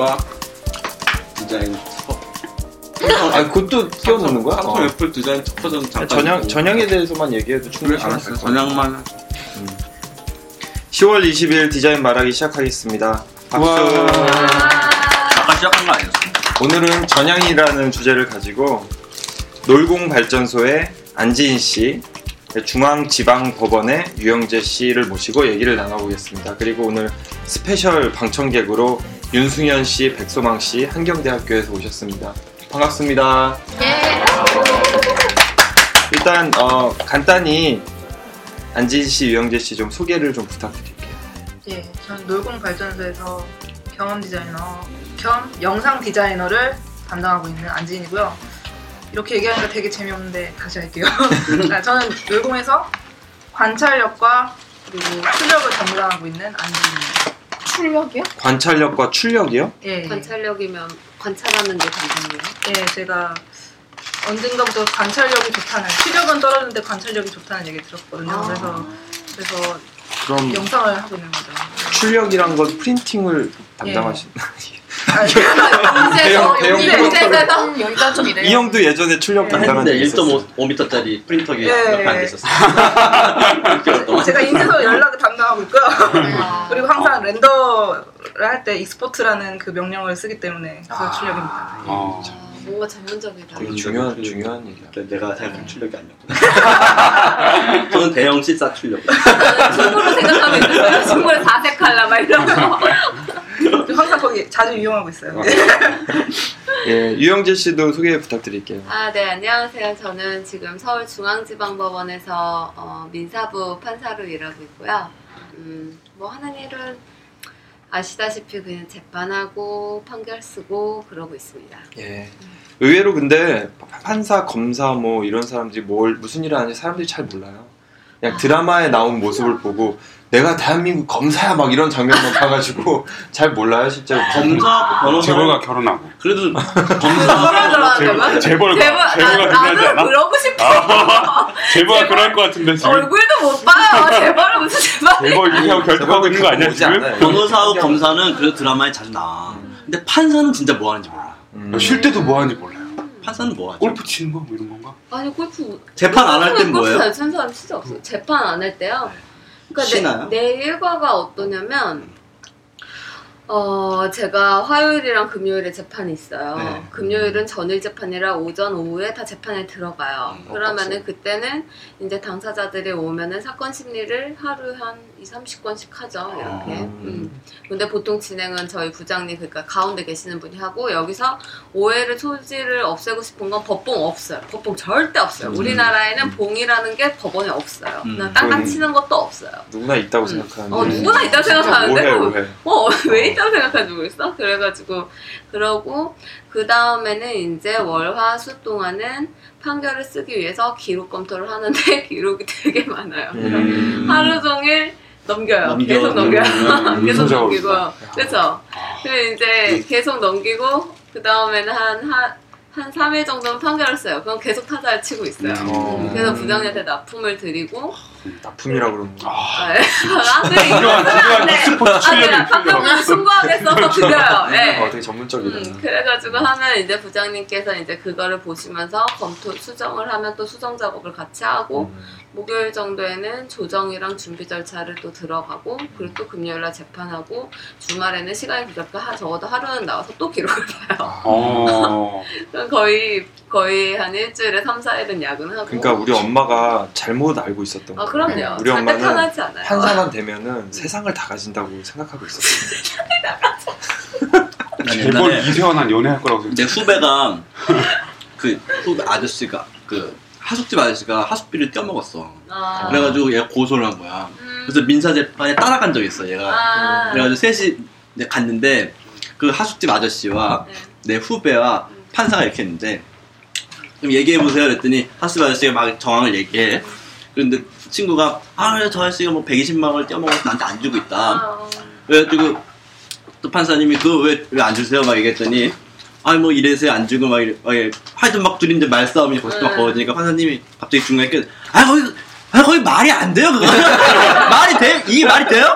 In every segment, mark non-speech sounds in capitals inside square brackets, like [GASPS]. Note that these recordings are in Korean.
전향과 디자인 아 그것도 끼워 넣는 거야? 삼성 어. 애플 디자인 첫 버전 잠깐 전향 보고. 전향에 대해서만 얘기해도 그래 충분히 시간 알았어 될것 전향만 하자. 10월 20일 디자인 말하기 시작하겠습니다. 박수. 아까 시작한 거 아니었어? 오늘은 전향이라는 주제를 가지고 놀공발전소의 안지인 씨, 중앙지방법원의 유영재 씨를 모시고 얘기를 나눠보겠습니다. 그리고 오늘 special 방청객으로 윤승현 씨, 백소망 씨, 한경대학교에서 오셨습니다. 반갑습니다. 일단 어, 간단히 안지인 씨, 유영재 씨 좀 소개를 좀 부탁드릴게요. 예, 저는 놀공 발전소에서 경험 디자이너 겸 영상 디자이너를 담당하고 있는 안지인이고요. 이렇게 얘기하니까 되게 재미없는데 다시 할게요. [LAUGHS] 아, 저는 놀공에서 관찰력과 그리고 출력을 담당하고 있는 안지인입니다. 출력이요? 관찰력과 출력이요? 예, 관찰력이면 관찰하는 게 관찰이에요. 예, 제가 언젠가부터 관찰력이 좋다는 출력은 떨어지는데 관찰력이 좋다는 얘기 들었거든요. 아. 그래서 그래서 그럼 영상을 하고 있는 거죠. 출력이란 건 프린팅을 담당하신 [LAUGHS] 아, [LAUGHS] [LAUGHS] 대형- 대형 인쇄에서 여기가 좀 이래요. 이 형도 예전에 출력 담당한 했는데 적이 있었어요. 1.5m짜리 프린터기 예. 옆에 앉아 있었어. 제가 인쇄소 연락을 담당하고 있고요. 아. [LAUGHS] 그리고 항상 render를 할 때 export라는 그 명령을 쓰기 때문에 그래서 출력입니다. 어. 아, 뭔가 전문적이다. 되게 중요한 중요한 얘기야. 내가 생각한 출력이 아니었구나. [LAUGHS] 저는 대형 실사 출력. 충분히 생각하고 있었어요. 충분히 사색할라 막 이런 거. [LAUGHS] 항상 거기 자주 이용하고 있어요. 예, 유영재 씨도 소개 부탁드릴게요. 아, 네, 안녕하세요. 저는 지금 서울중앙지방법원에서 어, 민사부 판사로 일하고 있고요. 음, 뭐 하는 일은 아시다시피 그냥 재판하고 판결 쓰고 그러고 있습니다. 예. 의외로 근데 판사, 검사 뭐 이런 사람들이 뭘 무슨 일을 하는지 사람들이 잘 몰라요. 그냥 드라마에 나온 모습을 보고 내가 대한민국 검사야 막 이런 장면만 봐가지고 [LAUGHS] 잘 몰라요 실제로. 검사, 변호사. 재벌과 결혼하고 그래도 [LAUGHS] 검사. 재벌과 재벌, [LAUGHS] 재벌과 나, 중요하지 나는 않아? 그러고 싶어. 재벌가 그럴 것 같은데 지금 얼굴도 못 봐요. 재벌은 무슨 재벌이야. 재벌 이렇게 결정하고 있는 거 아니야 지금? 변호사하고 검사는 그래도 드라마에 자주 나와. 근데 판사는 진짜 뭐 하는지 몰라. 음. 쉴 때도 뭐 하는지 몰라요. 판사는 뭐 하죠? 골프 치는 거 뭐 이런 건가? 아니 골프 재판 안 할 땐 뭐예요? 골프 잘 치는 사람 진짜 없어요. 재판 안 할 때요. 그러니까 쉬나요? 내, 내 일과가 어떠냐면 어 제가 화요일이랑 금요일에 재판이 있어요. 네. 금요일은 전일 재판이라 오전 오후에 다 재판에 들어가요. 음, 그러면은 그때는 이제 당사자들이 오면은 사건 심리를 하루에 한 2, 30건씩 하죠. 이렇게. 아. 음. 근데 보통 진행은 저희 부장님 그러니까 가운데 계시는 분이 하고 여기서 오해를 소지를 없애고 싶은 건 법봉 없어요. 법봉 절대 없어요. 음. 우리나라에는 봉이라는 게 법원에 없어요. 음. 그냥 땅땅 음. 치는 것도 없어요. 누구나 있다고 음. 생각하는데. 어 누구나 있다고 생각하는데 오해 오해. 어, 왜 있다고 생각하는지 모르겠어? 그래가지고, 그러고, 그 다음에는 이제 월, 화, 수 동안은 판결을 쓰기 위해서 기록 검토를 하는데, [LAUGHS] 기록이 되게 많아요. 음. 하루 종일 넘겨요. 넘겨. 계속 넘겨요. 음. 계속 무슨 넘기고. 작업이다. 그쵸? 그리고 이제 계속 넘기고, 그 다음에는 한, 한, 한 3일 정도는 판결을 써요. 그럼 계속 타자를 치고 있어요. 어. 그래서 부장님한테 납품을 드리고, 납품이라고 그러는 거. 아, 아, 예. 아들이 [LAUGHS] 중요한 중요한 스포츠 아, 그냥 판결문을 순고하게 써서 드려요. 예. 어, 되게 전문적이다. 음, 그래가지고 하면 이제 부장님께서 이제 그거를 보시면서 검토 수정을 하면 또 수정 작업을 같이 하고 음. 목요일 정도에는 조정이랑 준비 절차를 또 들어가고 그리고 또 금요일날 재판하고 주말에는 시간이 하- 적어도 하루는 나와서 또 기록을 봐요. [LAUGHS] 어. 그럼 거의 거의 한 일주일에 3, 4일은 야근하고. 그러니까 우리 엄마가 잘못 알고 있었던 아 거야. 그럼요. 우리 절대 엄마는 편하지 않아요. 판사만 되면은 세상을 다 가진다고 생각하고 있었어요. 난 재벌 이세환한 연애할 거라고 생각. 내 후배가 그 후배 아저씨가 그 하숙집 아저씨가 하숙비를 떼어먹었어. 아. 그래가지고 얘가 고소를 한 거야. 음. 그래서 민사 재판에 따라간 적이 있어 얘가. 아. 그래가지고 셋이 이제 갔는데 그 하숙집 아저씨와 네. 내 후배와 판사가 이렇게 했는데 좀 얘기해 보세요 그랬더니 하숙집 아저씨가 막 정황을 얘기해. 그런데 친구가 아저 아저씨가 뭐 120만 원을 떼어먹어서 나한테 안 주고 있다. 아. 그래가지고 또 판사님이 그거 왜왜 안 주세요 막 얘기했더니 아니 뭐 이래서 안 주고 막 이래 막 이래. 하여튼 막 둘이 이제 말싸움이 벌써 막 네. 벌어지니까 판사님이 갑자기 중간에 껴 아 거기 아, 거의 말이 안 돼요, 그거. [LAUGHS] 말이 돼? 이게 말이 돼요?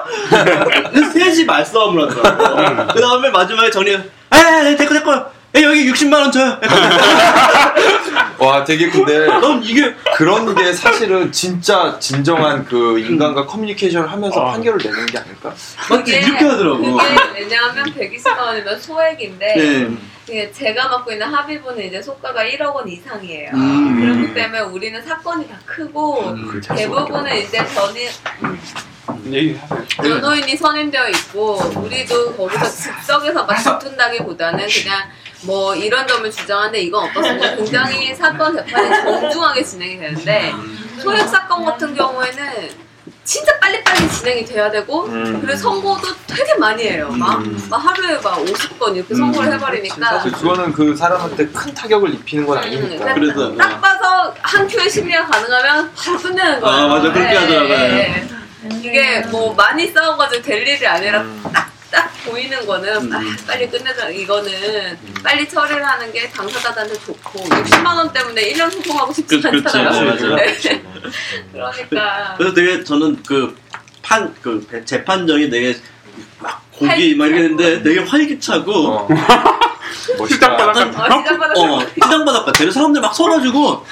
그래서 셋이 말싸움을 하더라고. 그 다음에 마지막에 정리, 에, 에, 됐고, 됐고. 에, 여기 60만원 줘요. [LAUGHS] 와 되게 근데 넌 이게, 그런 게 사실은 진짜 진정한 그 인간과 커뮤니케이션을 하면서 아. 판결을 내는 게 아닐까? 막 이렇게 하더라고. 그게 왜냐하면 120만 원이면 소액인데 네. 이게 제가 맡고 있는 합의부는 이제 소가가 1억 원 이상이에요. 음. 그렇기 때문에 우리는 사건이 다 크고 음, 대부분은 이제 전이 얘기하세요. 변호인이 선임되어 있고 우리도 거기서 즉석에서 막 다툰다기보다는 그냥 뭐 이런 점을 주장하는데 이건 어떻습니까? [LAUGHS] 굉장히 사건 재판이 정중하게 진행이 되는데 소액 사건 같은 경우에는 진짜 빨리빨리 진행이 돼야 되고 음. 그리고 선고도 되게 많이 해요. 막, 음. 막 하루에 막 50건 이렇게 선고를 해버리니까 사실 그거는 그 사람한테 큰 타격을 입히는 건 아니니까. 음, 그래서. 딱 봐서 한 큐의 심리가 가능하면 바로 끝내는 거예요. 아, 맞아. 그렇게 예, 하더라고요. 예, 예. 이게 뭐 많이 싸워가지고 될 일이 아니라 음. 딱 보이는 거는 음. 아, 빨리 끝내자 이거는 빨리 처리를 하는 게 당사자들한테 좋고 60만 원 때문에 1년 소송하고 싶지 그- 않잖아요. 맞아, 맞아. 네. [LAUGHS] 그러니까 그래서 되게 저는 그 판, 그 배- 재판정이 되게 막 고기 막 이렇게 했는데 되게 활기차고, 어. [LAUGHS] 시작바닥 어, 시작받았 어, 시장바닥 같아. 사람들 막 서가지고,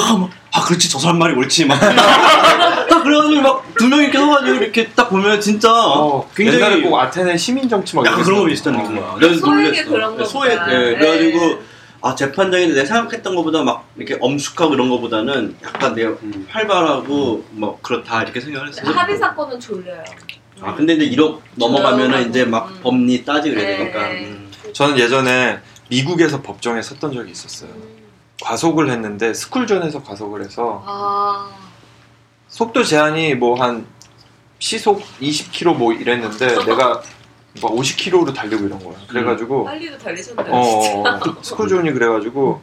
아, 막, 아, 그렇지, 저 사람 말이 옳지. 막. [LAUGHS] 딱 그래가지고 막 두 명 이렇게 서가지고 이렇게 딱 보면 진짜 어, 굉장히 옛날에 꼭 아테네 시민 정치 막 약간. 그런 거 비슷한 어. 느낌이야. 그래서 소액이 놀랬어. 그런 네, 거구나. 소액. 예. 네. 그래가지고, 아, 재판장인데 내가 생각했던 것보다 막 이렇게 엄숙하고 이런 것보다는 약간 내가 음. 활발하고 뭐 그렇다 이렇게 생각을 했어요. 합의 사건은 졸려요. 아, 근데 이제 1억 넘어가면은 이제 막 음. 법리 따지고 그래야 네. 되니까. 음. 저는 예전에 미국에서 법정에 섰던 적이 있었어요. 과속을 했는데 스쿨존에서 과속을 해서 아, 속도 제한이 뭐 한 시속 20km 뭐 이랬는데 [LAUGHS] 내가 막 50km로 달리고 이런 거야. 그래가지고 빨리도 달리셨네요. 어, 진짜. [LAUGHS] 어, 스쿨존이 그래가지고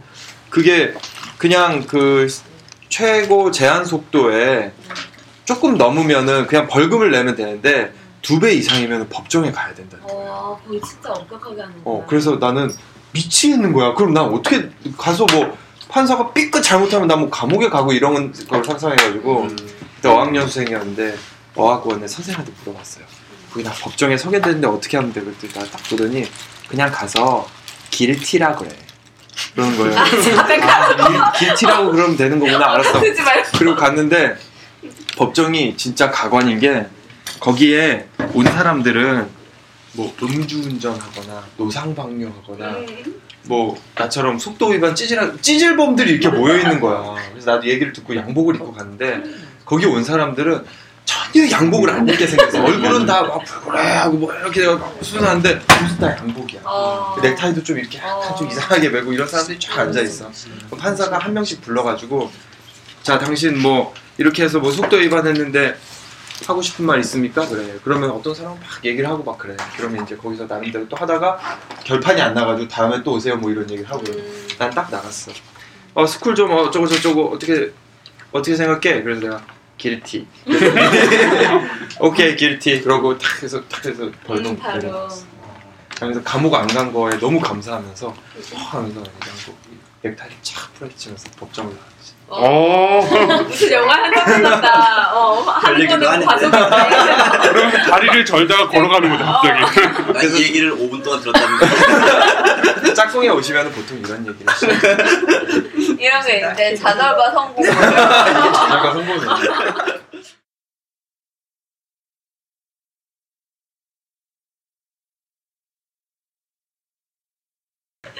그게 그냥 그 최고 제한 속도에 조금 넘으면은 그냥 벌금을 내면 되는데 두 배 이상이면 법정에 가야 된다. 어, 거의 진짜 엄격하게 하는 어, 거야. 그래서 나는 미치겠는 거야. 그럼 난 어떻게 가서 뭐 판사가 삐끗 잘못하면 나 뭐 감옥에 가고 이런 걸 상상해가지고 음. 그때 어학연수생이었는데 어학원에 선생님한테 물어봤어요. 거기 나 법정에 서게 되는데 어떻게 하면 돼? 그랬더니 나딱 보더니 그냥 가서 길티라 그래. 그러는 거예요. 아, 길, 길티라고 그러면 되는 거구나 알았어. 그리고 갔는데 법정이 진짜 가관인 게 거기에 온 사람들은 뭐 음주운전하거나 노상방뇨하거나 음. 뭐 나처럼 속도 위반 찌질 찌질범들이 이렇게 모여 있는 거야. 그래서 나도 얘기를 듣고 양복을 입고 갔는데 거기 온 사람들은 전혀 양복을 안 입게 생겼어. 얼굴은 다 막 불그레하고 뭐 이렇게 막 순수한데 무슨 다 양복이야. 어. 넥타이도 좀 이렇게 약간 좀 어. 이상하게 매고 이런 사람들이 쫙 앉아 있어. 그럼 판사가 한 명씩 불러가지고 자 당신 뭐 이렇게 해서 뭐 속도 위반했는데 하고 싶은 말 있습니까? 그래. 그러면 어떤 사람은 막 얘기를 하고 막 그래. 그러면 이제 거기서 나름대로 또 하다가 결판이 안 나가지고 다음에 또 오세요 뭐 이런 얘기를 하고. 음. 난딱 나갔어. 어 스쿨존 어쩌고 저쩌고 어떻게 어떻게 생각해? 그래서 내가 guilty. 오케이 guilty. 그러고 탁 해서 탁 해서 벌금 음, 바로. 그래서 감옥 안 간 거에 너무 감사하면서 어 하면서 그냥 넥타이를 착 풀어치면서 법정을 나갔지. 어. 어. 무슨 [LAUGHS] 영화 한장 끝났다. 어, 한 별얘기도 번은 아닌데. 과속인데. 그럼 다리를 절다가 걸어가는 거죠, 갑자기. 나이 얘기를 5분 동안 들었다는 거. [LAUGHS] 짝꿍에 오시면 보통 이런 얘기를. [LAUGHS] 이런 게 있는데 자절과 성공. 자녀가 성공해.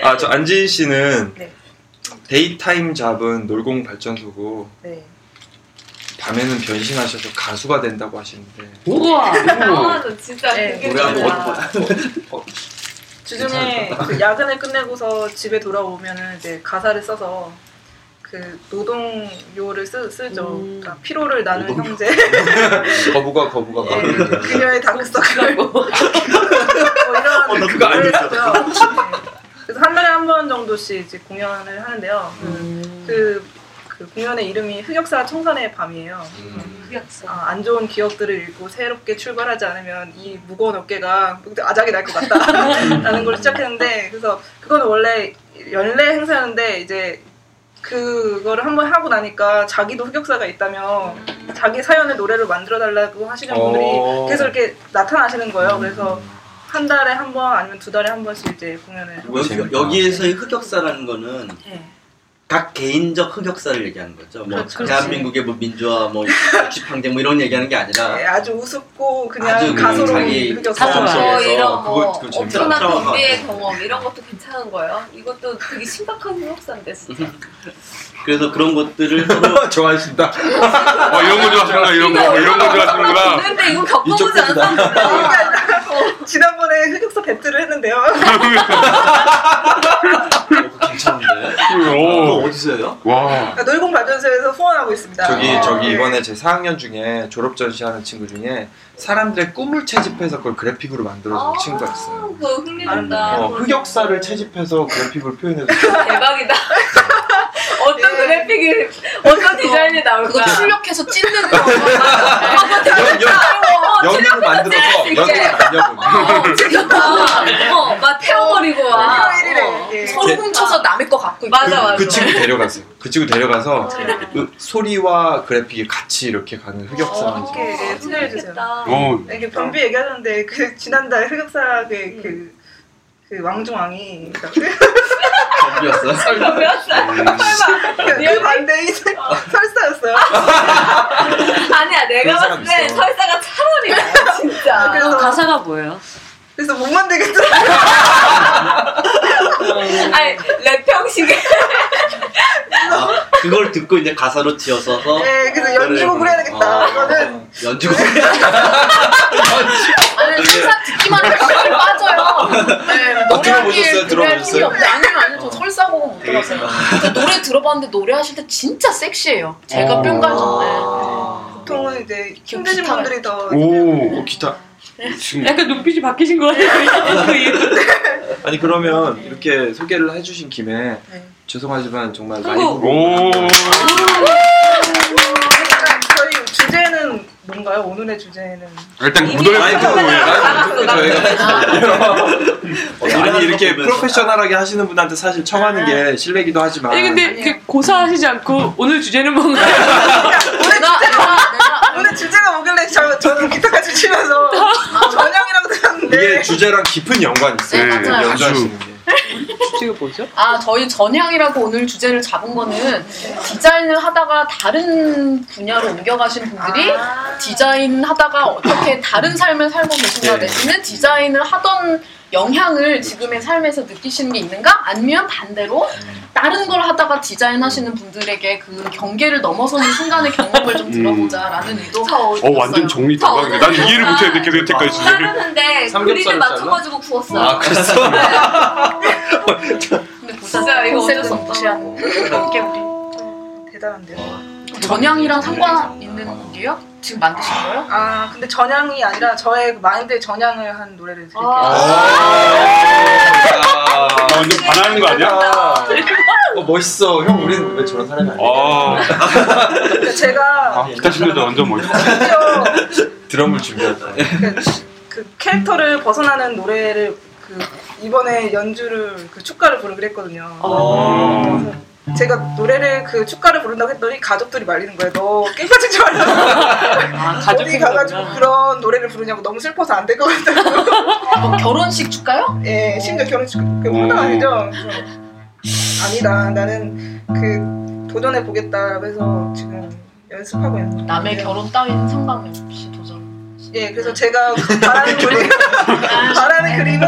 아, 저 안지인 씨는 네. daytime job은 놀공 발전소고 네. 밤에는 변신하셔서 가수가 된다고 하시는데 우와. 아, 나 진짜 네. 되게 노래하는 좋다. 주중에 그 야근을 끝내고서 집에 돌아오면은 이제 가사를 써서 그 노동요를 쓰, 쓰죠. 음. 그러니까 피로를 나눈 노동요. 형제, [LAUGHS] 거부가 거부가 예, 거부. 그녀의 다크서클 뭐 뭐. 이런 어, 나 그거. 쓰죠. 네. 그래서 한 달에 한 번 정도씩 이제 공연을 하는데요. 음. 그, 그 공연의 이름이 흑역사 청산의 밤이에요. 음. 흑역사. 아, 안 좋은 기억들을 잃고 새롭게 출발하지 않으면 이 무거운 어깨가 아작이 날 것 같다라는 [LAUGHS] 걸 시작했는데 그래서 그건 원래 연례 행사였는데 이제 그거를 한번 하고 나니까 자기도 흑역사가 있다면 자기 사연의 노래를 만들어 달라고 하시는 분들이 어. 계속 이렇게 나타나시는 거예요. 그래서 한 달에 한 번 아니면 두 달에 한 번씩 이제 공연을 하고 여기, 재밌다. 여기에서의 흑역사라는 거는 예. 각 개인적 흑역사를 얘기하는 거죠. 뭐 그렇죠. 대한민국의 뭐 민주화, 뭐 [LAUGHS] 육지팡제 뭐 이런 얘기하는 게 아니라 예, 아주 우습고 그냥 아주 그 가소로운 자기 흑역사. 사건 뭐 속에서 이런 그거- 뭐 그거. 엄청난. 경비의 경험 이런 것도 괜찮은 거예요. 이것도 되게 심각한 흑역사인데 진짜. [LAUGHS] 그래서 그런 것들을 서로 [LAUGHS] 좋아하신다. 어, 이런 거 좋아하시는구나, 이런 거. 이런 거 좋아하시는구나. 근데 이거 겪어보지 몰라. 지난번에 흑역사 배틀을 했는데요. 어, 괜찮은데. 오. 어디서 해요? 와. 놀공 발전소에서 후원하고 있습니다. 저기 어, 저기 예. 이번에 제 4학년 중에 졸업 전시하는 친구 중에 사람들의 꿈을 채집해서 그걸 그래픽으로 만들어준 친구가 있어요. 그거 흥미진다. 어, 흑역사를 채집해서 그래픽으로 표현해서 [LAUGHS] 대박이다. [LAUGHS] 어떤 예. 그래픽이 어떤 디자인이 나올까? 그거 출력해서 찢는 거. [LAUGHS] 연, 연, 어, 연으로 만들어서. 어, 재밌다. 어, 막 태워버리고 와. 일요일에 어. 예. 서로 훔쳐서 남의 거 갖고 있고. 맞아, 맞아. 그 친구 데려갔어요. 그 친구 데려가서 그 소리와 그래픽이 같이 이렇게 가는 흑역사. 어, 함께 예, 소개해 주세요. 재밌겠다. 어. 이게 변비 얘기하는데 그 지난달 흑역사의 그, 그 왕중왕이 [LAUGHS] 경비였어. 배웠어. 그 반대이 설사였어요. [LAUGHS] 아니야, 내가 봤을 때 있어. 설사가 차라리 나요, 진짜. 그래서 가사가 뭐예요? 그래서 못 만들겠더라고요. [LAUGHS] 아니, 랩 형식에. 아, [LAUGHS] 그걸 듣고 이제 가사로 지어서서 예, 그래서 연주곡을 해야 되겠다. 어, 이거는 연주곡. 아니 설사 듣기만 해도 살 빠져요. 네, 어, 들어보셨어요? 노래하기에 그럴 들어보셨어요? 힘이 없- 아니요 아니요 저 설사곡은 못 들었어요. 저 노래 들어봤는데 노래하실 때 진짜 섹시해요. 제가 어. 뿅 가졌네. 보통은 이제 힘드신 분들이 더 오. 기타. 지금 약간 눈빛이 바뀌신 거 같아요. 그 이후. 아니 그러면 이렇게 소개를 해주신 김에 네. 죄송하지만 정말 저희 주제는 뭔가요? 오늘의 주제는 일단 거예요. 라이브 저희가 어, 아니 이렇게. 프로페셔널하게 하시는 분한테 사실 청하는 게 실례기도 하지만 아니 근데. 그 고사하시지 않고 오늘 주제는 뭔가요? 오늘 내가 오늘 주제가 뭐길래 저, 저는 기타까지 치면서 이게 주제랑 깊은 연관이 있어요. 네, 맞아요. 연주하시는 게. 주제가 뭐죠? 아 저희 전향이라고 오늘 주제를 잡은 거는 디자인을 하다가 다른 분야로 옮겨가신 분들이 아. 디자인 하다가 어떻게 다른 삶을 살고 계신가 네. 내지는 디자인을 하던 영향을 지금의 삶에서 느끼시는 게 있는가? 아니면 반대로 다른 걸 하다가 디자인 하시는 분들에게 그 경계를 넘어서는 순간의 경험을 좀 들어보자라는 의도. 저 어, 완전 정리 저 대박이네. 난 이해를 못했는데 계속 여태까지 주제를. 자르는데 삼겹살을 그림에 맞춰가지고 구웠어요. 아 그랬어? [LAUGHS] 근데 보자 진짜 이거 어쩔 수 없다. 무시하고 함께 우리 대단한데요. 전향이랑 상관 있는 곡이에요? 지금 만드신 거예요? 아 근데 전향이 아니라 저의 마인드에 전향을 한 노래를 드릴게요. 아, 완전 반하는 거 아니야? 어 멋있어. 형 우리는 왜 저런 사람이 아니야? 아, 그러니까 [LAUGHS] 제가 아 기타 데 완전 멋있어. 드럼을 준비했다. 그, 그 캐릭터를 벗어나는 노래를 그 이번에 연주를 그 축가를 부르기로 했거든요. 어. 그래서 제가 노래를 그 축가를 부른다고 했더니 가족들이 말리는 거예요. 너 게임까 찍지 말라고. 아 어디 가족이 가가지고 그런 노래를 부르냐고 너무 슬퍼서 안 될 것 같다고. [LAUGHS] 뭐 결혼식 축가요? 예, 심지어 결혼식 그 황당 아니죠? 그래서 아니다. 나는 그 도전해 보겠다고 해서 지금 연습하고 있는 거예요. 남의 결혼 따윈 상관없이. 예, 그래서 제가 바라는 그림, [LAUGHS] 바라는 그림은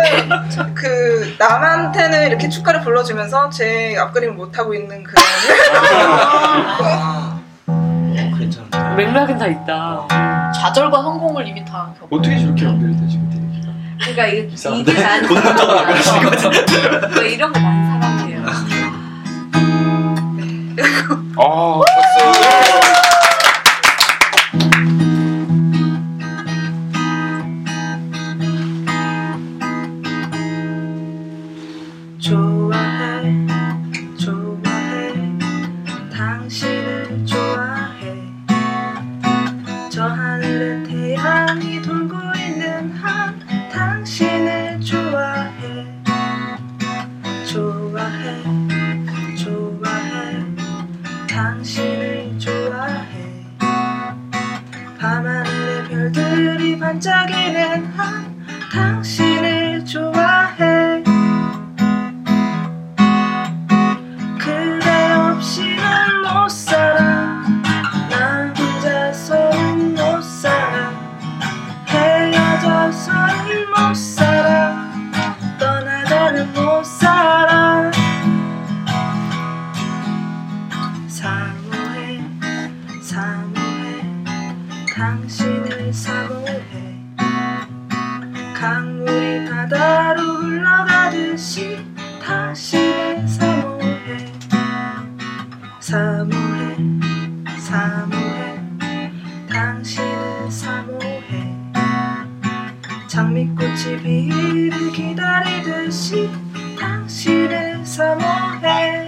그 남한테는 이렇게 축가를 불러주면서 제 앞그림을 못 하고 있는 그런. 아, 어, 괜찮은데. 맥락은 다 있다. 좌절과 성공을 이미 다 겪어. 어떻게 저렇게 연결이 돼 지금 되게 그러니까 이게 이상한데? 이게 난. 뭐 이런 거 많은 사람이에요. 아, 좋아 장미꽃이 피기를 기다리듯이 당신을 사모해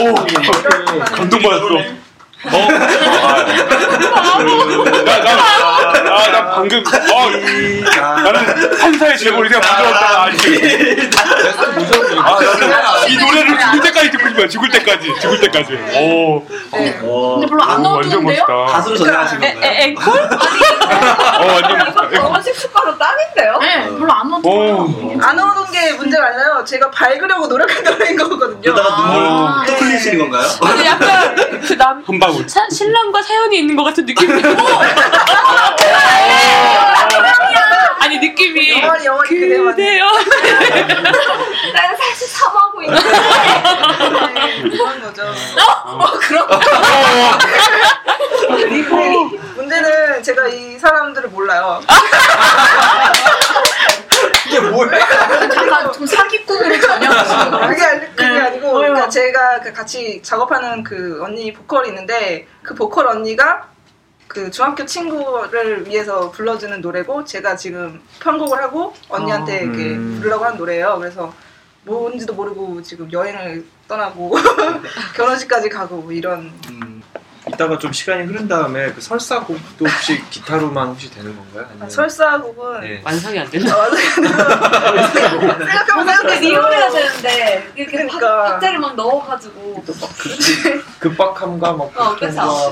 오, 감동받았어. 어? 나, 나, 아, 나 방금, 어, 나는 판사의 제목을 그냥 부드럽다. 아니, 아, 나는 이 노래를 죽을 때까지 듣고 싶어요. 죽을 때까지, 죽을 때까지. 오, 어, 근데 별로 안? 멋있다. 가수로 전향하신 건가요? 앵콜? 어, 완전 멋있다. 결혼식 축가로 딱인데요? 네, 별로 안 거예요. 안오 는게 문제가 아니라요. 제가 밝으려고 노력한 노래인 거거든요. 그러다가 아. 눈물 또 흘리시는 건가요? 아니 약간 그남 한 방울. 신랑과 사연이 있는 것 같은 느낌이. 아니 느낌이 영원히 영원히 그대만. 그대요. 나는 사실 사모하고 있는데. 네, 그런 거죠. 근데 문제는 제가 이 사람들을 몰라요. [LAUGHS] 이게 뭐야? 약간 좀 사기꾼으로 전향하시는 거예요. 그게, 아니, 그게 네. 아니고? 그러니까 제가 그 같이 작업하는 그 언니 보컬이 있는데 그 보컬 언니가 그 중학교 친구를 위해서 불러주는 노래고 제가 지금 편곡을 하고 언니한테 아, 이렇게 음. 부르려고 하는 노래예요. 그래서 뭔지도 모르고 지금 여행을 떠나고 [LAUGHS] 결혼식까지 가고 뭐 이런 음, 이따가 좀 시간이 흐른 다음에 그 설사곡도 혹시 기타로만 혹시 되는 건가요? 아니면 설사곡은 네. 완성이 안 근데 네 노래가 생각했어. 되는데 이렇게 그러니까. 박, 박자를 막 넣어가지고 급박함과 막 어.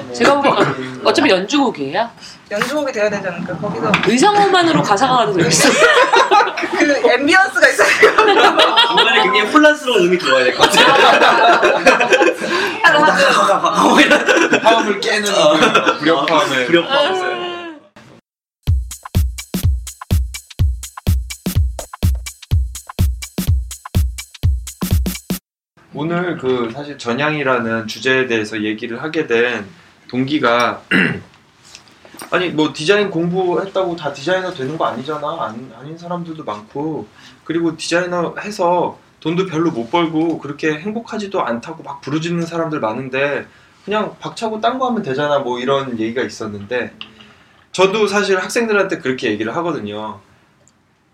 뭐 제가 보기엔 어차피 연주곡이에요. 연주곡이 돼야 되지 않을까? 거기서 의상어만으로 가사가 가도 되겠어. [LAUGHS] 그 앰비언스가 있어요. 중간에 굉장히 혼란스러운 음이 들어야 될 것 같아요. 화음을 깨는 그 불협화음을 불협화음 있어요. 오늘 그 사실 전향이라는 주제에 대해서 얘기를 하게 된 동기가 [CLEARS THROAT] 아니 뭐 디자인 공부했다고 다 디자이너 되는 거 아니잖아. 아닌, 아닌 사람들도 많고. 그리고 디자이너 해서 돈도 별로 못 벌고 그렇게 행복하지도 않다고 막 부르짖는 사람들 많은데 그냥 박차고 딴 거 하면 되잖아. 뭐 이런 얘기가 있었는데 저도 사실 학생들한테 그렇게 얘기를 하거든요.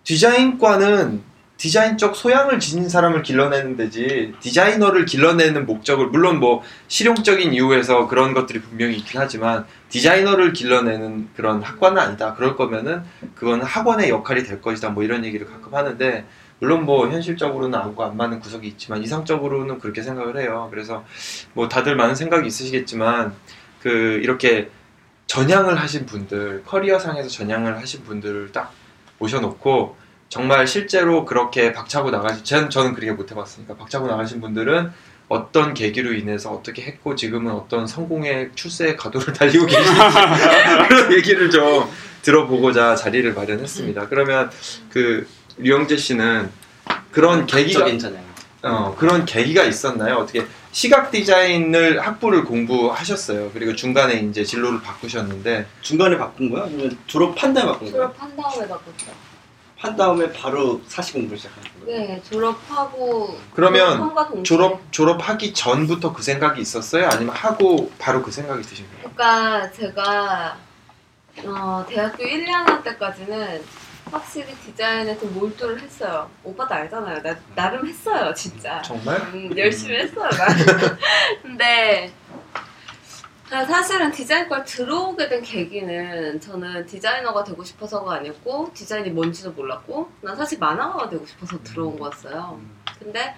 디자인과는 디자인적 소양을 지닌 사람을 길러내는 데지 디자이너를 길러내는 목적을 물론 뭐 실용적인 이유에서 그런 것들이 분명히 있긴 하지만 디자이너를 길러내는 그런 학과는 아니다. 그럴 거면은 그건 학원의 역할이 될 것이다. 뭐 이런 얘기를 가끔 하는데 물론 뭐 현실적으로는 하고 안 맞는 구석이 있지만 이상적으로는 그렇게 생각을 해요. 그래서 뭐 다들 많은 생각이 있으시겠지만 그 이렇게 전향을 하신 분들 커리어 상에서 전향을 하신 분들을 딱 모셔놓고 정말 실제로 그렇게 박차고 나가신 저는, 저는 그렇게 못 해봤으니까 박차고 나가신 분들은 어떤 계기로 인해서 어떻게 했고 지금은 어떤 성공의 출세의 가도를 [LAUGHS] 달리고 계신지 [LAUGHS] 그런 얘기를 좀 들어보고자 자리를 마련했습니다. 그러면 그 류영재 씨는 그런 계기가 적인 전향. 어, 그런 계기가 있었나요? 어떻게 시각 디자인을 학부를 공부하셨어요. 그리고 중간에 이제 진로를 바꾸셨는데 중간에 바꾼 거야? 아니면 졸업한 다음에 바꾼 거야? 졸업한 다음에 바꿨죠. 한 다음에 바로 사시 공부를 시작한 거야? 네, 졸업하고 그러면 졸업 졸업하기 전부터 그 생각이 있었어요? 아니면 하고 바로 그 생각이 드신 거예요? 그러니까 제가 어, 대학교 1, 2학년 때까지는 확실히 디자인에 좀 몰두를 했어요. 오빠도 알잖아요. 나 나름 했어요, 진짜. 정말? 음, 열심히 했어요, 나. [LAUGHS] 근데 아, 사실은 디자인과 들어오게 된 계기는 저는 디자이너가 되고 싶어서가 아니었고 디자인이 뭔지도 몰랐고 난 사실 만화가가 되고 싶어서 들어온 거였어요. 근데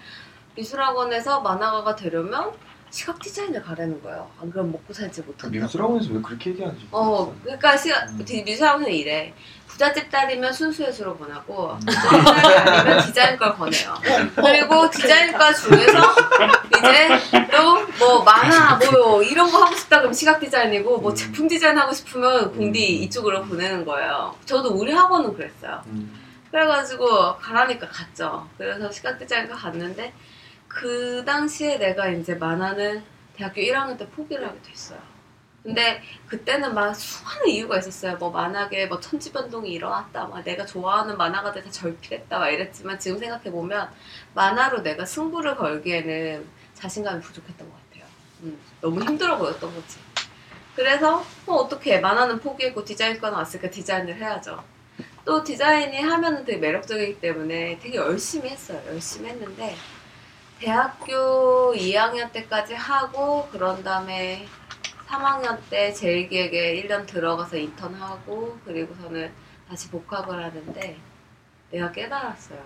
미술학원에서 만화가가 되려면 시각 디자인을 가라는 거예요. 안 그러면 먹고 살지 못한다. 미술학원에서 왜 그렇게 얘기하는지 어, 모르겠어요. 그러니까 시각 음. 미술학원은 이래. 부잣집 딸이면 순수예술을 권하고 딸이 아니면 디자인과를 권해요. 그리고 디자인과 중에서 이제 또 뭐 만화 뭐 이런 거 하고 싶다 그러면 시각 디자인이고 뭐 음. 제품 디자인 하고 싶으면 공디 음. 이쪽으로 보내는 거예요. 저도 우리 학원은 그랬어요. 음. 그래가지고 가라니까 갔죠. 그래서 시각 디자인과 갔는데 그 당시에 내가 이제 만화는 대학교 1학년 때 포기를 하게 됐어요. 근데 그때는 막 수많은 이유가 있었어요. 뭐 만화계 뭐 천지변동이 일어났다. 막 내가 좋아하는 만화가들 다 절필했다. 막 이랬지만 지금 생각해 보면 만화로 내가 승부를 걸기에는 자신감이 부족했던 것 같아요. 음, 너무 힘들어 보였던 거지. 그래서 어, 어떻게 만화는 포기했고 디자인과는 왔으니까 디자인을 해야죠. 또 디자인이 하면은 되게 매력적이기 때문에 되게 열심히 했어요. 열심히 했는데 대학교 2학년 때까지 하고 그런 다음에 3학년 때 제일 기획에 1년 들어가서 인턴하고 그리고서는 다시 복학을 하는데 내가 깨달았어요.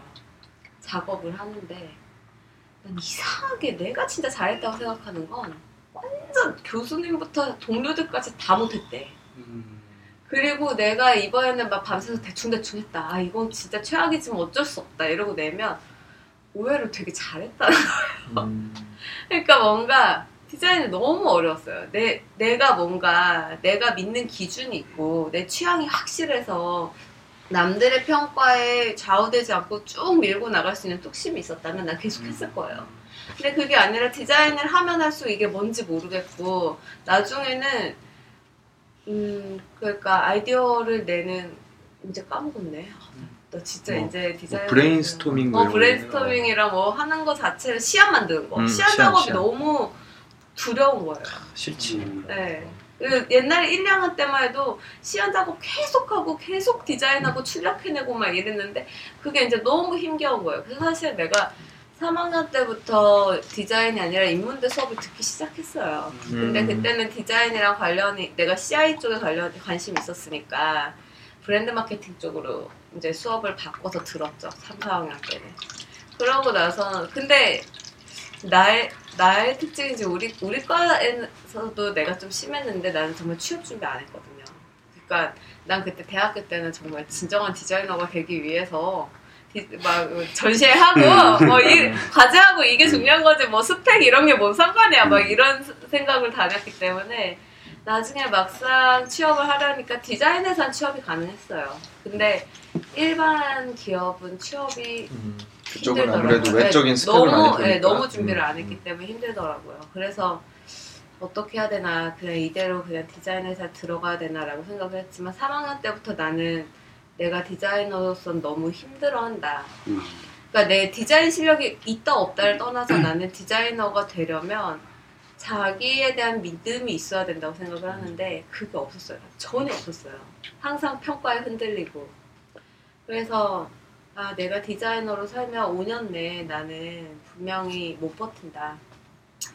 작업을 하는데 난 이상하게 내가 진짜 잘했다고 생각하는 건 완전 교수님부터 동료들까지 다 못했대. 그리고 내가 이번에는 막 밤새서 대충대충 했다. 아, 이건 진짜 최악이지만 어쩔 수 없다. 이러고 내면 의외로 되게 잘했다. 음. [LAUGHS] 그러니까 뭔가 디자인이 너무 어려웠어요. 내, 내가 뭔가 내가 믿는 기준이 있고 내 취향이 확실해서 남들의 평가에 좌우되지 않고 쭉 밀고 나갈 수 있는 뚝심이 있었다면 난 계속 했을 거예요. 근데 그게 아니라 디자인을 하면 할수록 이게 뭔지 모르겠고 나중에는 음 그러니까 아이디어를 내는 이제 까먹었네. 나 진짜 뭐, 이제 디자인 브레인스토밍 뭐어 이런 브레인스토밍이랑 뭐 하는 거 자체를 시안 만드는 거 음, 시안 시안, 작업이 시안. 너무 두려운 거예요. 싫지. 네. 그 옛날에 1, 2학년 때만 해도 시안 작업 계속하고 계속 디자인하고 출력해내고 막 이랬는데 그게 이제 너무 힘겨운 거예요. 그래서 사실 내가 3학년 때부터 디자인이 아니라 인문대 수업을 듣기 시작했어요. 근데 음. 그때는 디자인이랑 관련이 내가 CI 쪽에 관련 관심이 있었으니까 브랜드 마케팅 쪽으로 이제 수업을 바꿔서 들었죠. 3, 4학년 때는. 그러고 나서 근데 나의 나의 특징이지 우리 우리 과에서도 내가 좀 심했는데 나는 정말 취업 준비 안 했거든요. 그러니까 난 그때 대학교 때는 정말 진정한 디자이너가 되기 위해서 디- 막 전시회하고 뭐 이 과제하고 이게 중요한 거지 뭐 스펙 이런 게 뭔 상관이야 막 이런 생각을 다녔기 때문에 나중에 막상 취업을 하려니까 디자인 회사 취업이 가능했어요. 근데 일반 기업은 취업이 음. 그쪽은 힘들더라고요. 아무래도 외적인 네, 스펙을 많이 너무, 보니까. 네, 너무 준비를 음. 안 했기 때문에 힘들더라고요. 그래서 어떻게 해야 되나 그냥 이대로 그냥 디자인 회사 들어가야 되나라고 생각을 했지만 3학년 때부터 나는 내가 디자이너로서 너무 힘들어한다. 음. 그러니까 내 디자인 실력이 있다 없다를 떠나서 나는 디자이너가 되려면 자기에 대한 믿음이 있어야 된다고 생각을 하는데 그게 없었어요. 전혀 없었어요. 항상 평가에 흔들리고. 그래서 아 내가 디자이너로 살면 5년 내에 나는 분명히 못 버틴다.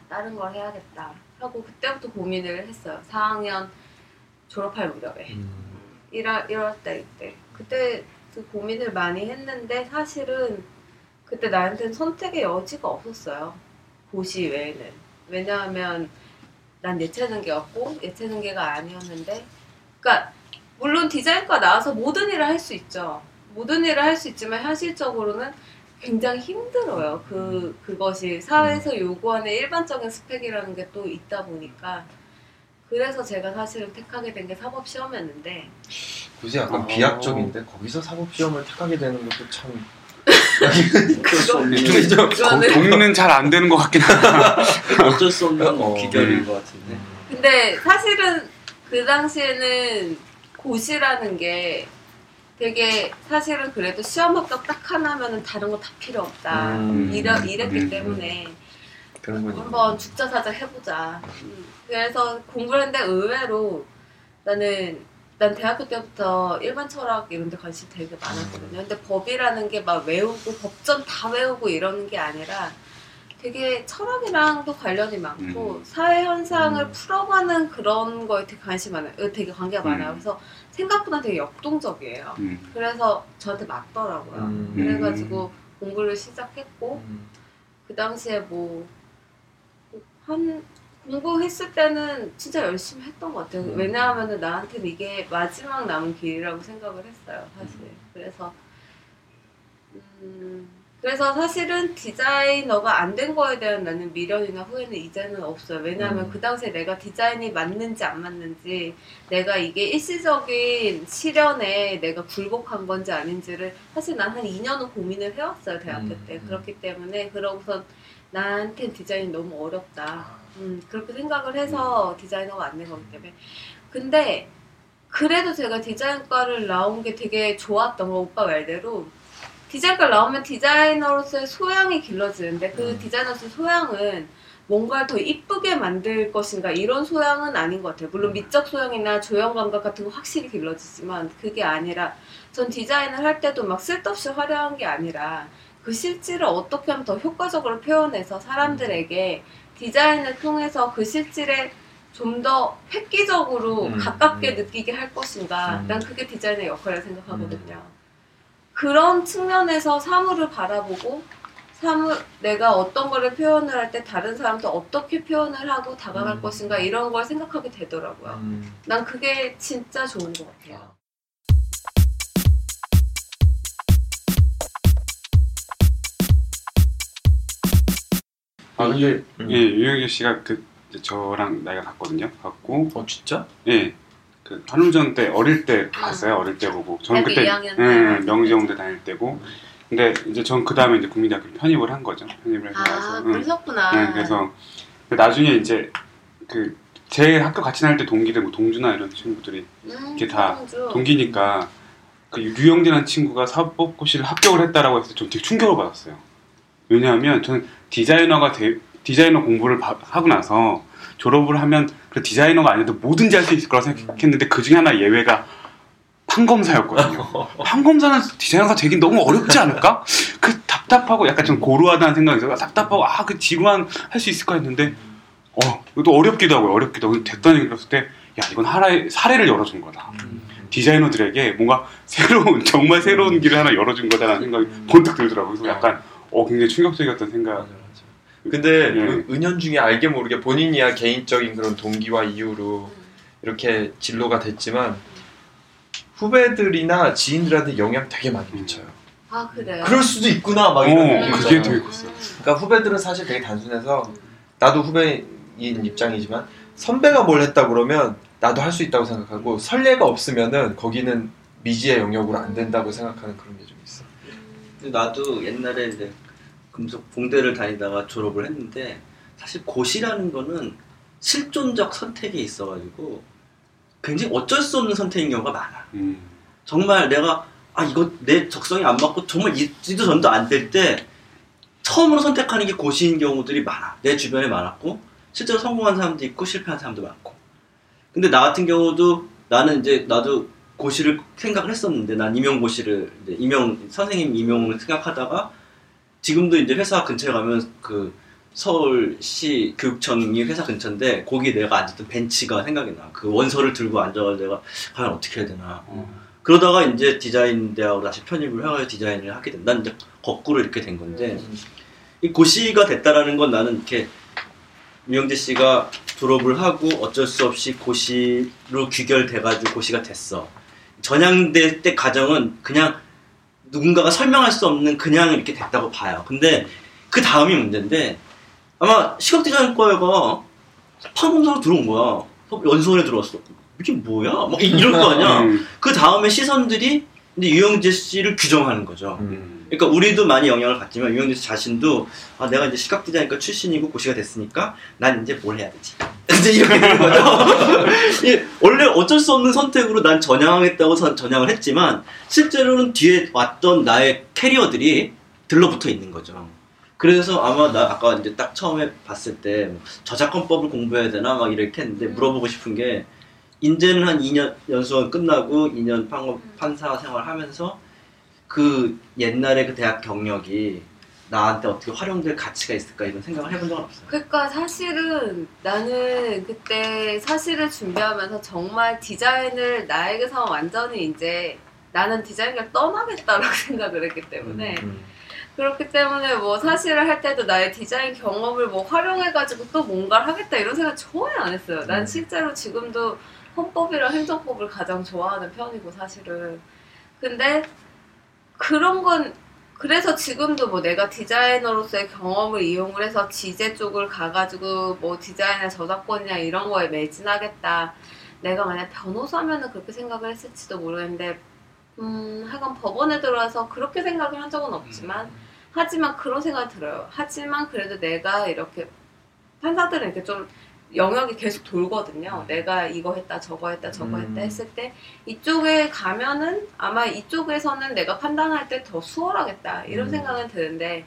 다른 걸 해야겠다. 하고 그때부터 고민을 했어요. 4학년 졸업할 무렵에. 1월, 1월 달 때. 그때 그 고민을 많이 했는데 사실은 그때 나한테는 선택의 여지가 없었어요. 고시 외에는. 왜냐하면 난 예체능계였고 예체능계가 아니었는데 그러니까 물론 디자인과 나와서 모든 일을 할 수 있죠. 모든 일을 할 수 있지만 현실적으로는 굉장히 힘들어요. 그 그것이 사회에서 요구하는 일반적인 스펙이라는 게 또 있다 보니까 그래서 제가 사실은 택하게 된 게 사법 시험이었는데 굳이 약간 어. 비약적인데 거기서 사법 시험을 택하게 되는 것도 참좀 동의는 잘 안 되는 것 같긴 하다. [LAUGHS] 어쩔 수 없는 어. 기결인 것 같은데. 근데 사실은 그 당시에는 고시라는 게 되게 사실은 그래도 시험 합격 딱 하나면은 다른 거 다 필요 없다. 음. 이래, 이랬기 음. 때문에. 한번 죽자 사자 해보자. 음. 그래서 공부를 했는데 의외로 나는 난 대학교 때부터 일반 철학 이런 데 관심 되게 많았거든요. 근데 법이라는 게 막 외우고 법전 다 외우고 이러는 게 아니라 되게 철학이랑도 관련이 많고 사회 현상을 음. 풀어가는 그런 거에 되게 관심 많아요. 어, 되게 관계가 음. 많아요. 그래서 생각보다 되게 역동적이에요. 음. 그래서 저한테 맞더라고요. 음. 그래가지고 공부를 시작했고 음. 그 당시에 뭐 한 공부했을 때는 진짜 열심히 했던 것 같아요. 음. 왜냐하면은 나한테는 이게 마지막 남은 길이라고 생각을 했어요, 사실. 그래서 음, 그래서 사실은 디자이너가 안 된 거에 대한 나는 미련이나 후회는 이제는 없어요. 왜냐하면 음. 그 당시에 내가 디자인이 맞는지 안 맞는지, 내가 이게 일시적인 시련에 내가 굴복한 건지 아닌지를 사실 난 한 2년은 고민을 해왔어요, 대학교 음. 때. 그렇기 때문에 그러고선 나한텐 디자인이 너무 어렵다. 음, 그렇게 생각을 해서 디자이너가 안 된 거기 때문에. 근데 그래도 제가 디자인과를 나온 게 되게 좋았던 거 오빠 말대로 디자인과 나오면 디자이너로서의 소양이 길러지는데 그 음. 디자이너로서의 소양은 뭔가를 더 이쁘게 만들 것인가 이런 소양은 아닌 것 같아요. 물론 미적 소양이나 조형 감각 같은 거 확실히 길러지지만 그게 아니라 전 디자인을 할 때도 막 쓸데없이 화려한 게 아니라 그 실질을 어떻게 하면 더 효과적으로 표현해서 사람들에게 디자인을 통해서 그 실질에 좀 더 획기적으로 음, 가깝게 음. 느끼게 할 것인가. 음. 난 그게 디자인의 역할이라고 생각하거든요. 그런 측면에서 사물을 바라보고 사물 내가 어떤 거를 표현을 할 때 다른 사람도 어떻게 표현을 하고 다가갈 음. 것인가 이런 걸 생각하게 되더라고요. 음. 난 그게 진짜 좋은 것 같아요. 아 근데 음. 예 유영재 씨가 그 저랑 나이가 같거든요. 같고 어 진짜? 예. 그 한울전 때 어릴 때 봤어요. 어릴 때 보고 저는 그때 2학년 때 예, 봤을 명지영대 다닐 때고 근데 이제 전 그 다음에 이제 국민대학교 편입을 한 거죠. 편입을 해서 아. 그러셨구나. 네, 그래서 나중에 이제 그 제 학교 같이 다닐 때 동기들 뭐 동주나 이런 친구들이 음, 이게 다 서동주. 동기니까 그 류영진이라는 친구가 사법고시를 합격을 했다라고 해서 좀 되게 충격을 받았어요. 왜냐하면 저는 디자이너가 돼- 디자이너 공부를 바- 하고 나서 졸업을 하면 그 디자이너가 아니어도 뭐든지 할 수 있을 거라 생각했는데 그 중에 하나 예외가 판검사였거든요. [LAUGHS] 판검사는 디자이너가 되긴 너무 어렵지 않을까? 그 답답하고 약간 좀 고루하다는 생각이 들어요. 답답하고 아 그 지루한 할 수 있을까 했는데 어 이것도 어렵기도 하고 어렵기도 하고 됐다는 얘기 들었을 때 야 이건 하나의 사례를 열어준 거다. 디자이너들에게 뭔가 새로운 정말 새로운 길을 하나 열어준 거다라는 생각이 번뜩 들더라고요. 그래서 약간 어 굉장히 충격적이었던 생각. 근데 예. 은- 은연중에 알게 모르게 본인이야 개인적인 그런 동기와 이유로 이렇게 진로가 됐지만 후배들이나 지인들한테 영향 되게 많이 미쳐요. 아 그래요. 그럴 수도 있구나 막 어, 이런 느낌 그게. 되게 컸어요. 그러니까 후배들은 사실 되게 단순해서 나도 후배인 입장이지만 선배가 뭘 했다 그러면 나도 할 수 있다고 생각하고 선례가 없으면은 거기는 미지의 영역으로 안 된다고 생각하는 그런 게 좀 있어. 근데 나도 옛날에 이제 금속 공대를 다니다가 졸업을 했는데 사실 고시라는 거는 실존적 선택이 있어가지고 굉장히 어쩔 수 없는 선택인 경우가 많아. 음. 정말 내가 아 이거 내 적성이 안 맞고 정말 이도 전도 안 될 때 처음으로 선택하는 게 고시인 경우들이 많아. 내 주변에 많았고 실제로 성공한 사람도 있고 실패한 사람도 많고. 근데 나 같은 경우도 나는 이제 나도 고시를 생각을 했었는데 난 임용고시를 임용 선생님 임용을 생각하다가 지금도 이제 회사 근처에 가면 그 서울시 교육청이 회사 근처인데 거기 내가 앉았던 벤치가 생각이 나. 그 원서를 들고 앉아서 내가 과연 어떻게 해야 되나. 그러다가 이제 디자인 대학으로 다시 편입을 해가지고 디자인을 하게 된. 난 이제 거꾸로 이렇게 된 건데 이 고시가 됐다라는 건 나는 이렇게 유영재 씨가 졸업을 하고 어쩔 수 없이 고시로 귀결돼가지고 고시가 됐어. 전향대 때 과정은 그냥 누군가가 설명할 수 없는 그냥 이렇게 됐다고 봐요. 근데 그 다음이 문제인데 아마 시각디자인과가 판검사로 들어온 거야. 연수원에 들어왔어. 이게 뭐야? 막 이럴 거 아니야. 음. 그 다음에 시선들이 이제 유영재 씨를 규정하는 거죠. 음. 그러니까 우리도 많이 영향을 받지만 유영재 씨 자신도 아 내가 이제 시각 디자인과 출신이고 고시가 됐으니까 난 이제 뭘 해야 되지? 이제 이렇게 되는 거죠. [LAUGHS] 예, 원래 어쩔 수 없는 선택으로 난 전향하겠다고 선- 전향을 했지만 실제로는 뒤에 왔던 나의 캐리어들이 들러붙어 있는 거죠. 그래서 아마 나 아까 이제 딱 처음에 봤을 때 뭐 저작권법을 공부해야 되나 막 이렇게 했는데 물어보고 싶은 게 이제는 한 2년 연수원 끝나고 2년 판, 판사 생활하면서 그 옛날에 그 대학 경력이 나한테 어떻게 활용될 가치가 있을까 이런 생각을 해본 적은 없어요. 그러니까 사실은 나는 그때 사실을 준비하면서 정말 디자인을 나에게서 완전히 이제 나는 디자인을 떠나겠다라고 [LAUGHS] 생각을 했기 때문에 그렇기 때문에 뭐 사실을 할 때도 나의 디자인 경험을 뭐 활용해가지고 또 뭔가를 하겠다 이런 생각 전혀 안 했어요. 난 실제로 지금도 헌법이랑 행정법을 가장 좋아하는 편이고 사실은. 근데 그런 건 그래서 지금도 뭐 내가 디자이너로서의 경험을 이용을 해서 지제 쪽을 가가지고 뭐 디자인의 저작권이나 이런 거에 매진하겠다. 내가 만약 변호사면은 그렇게 생각을 했을지도 모르겠는데, 음, 하여간 법원에 들어와서 그렇게 생각을 한 적은 없지만, 하지만 그런 생각이 들어요. 하지만 그래도 내가 이렇게, 판사들은 이렇게 좀 영역이 계속 돌거든요. 내가 이거 했다, 저거 했다, 저거 했다 했을 때, 이쪽에 가면은 아마 이쪽에서는 내가 판단할 때 더 수월하겠다 이런 음. 생각은 드는데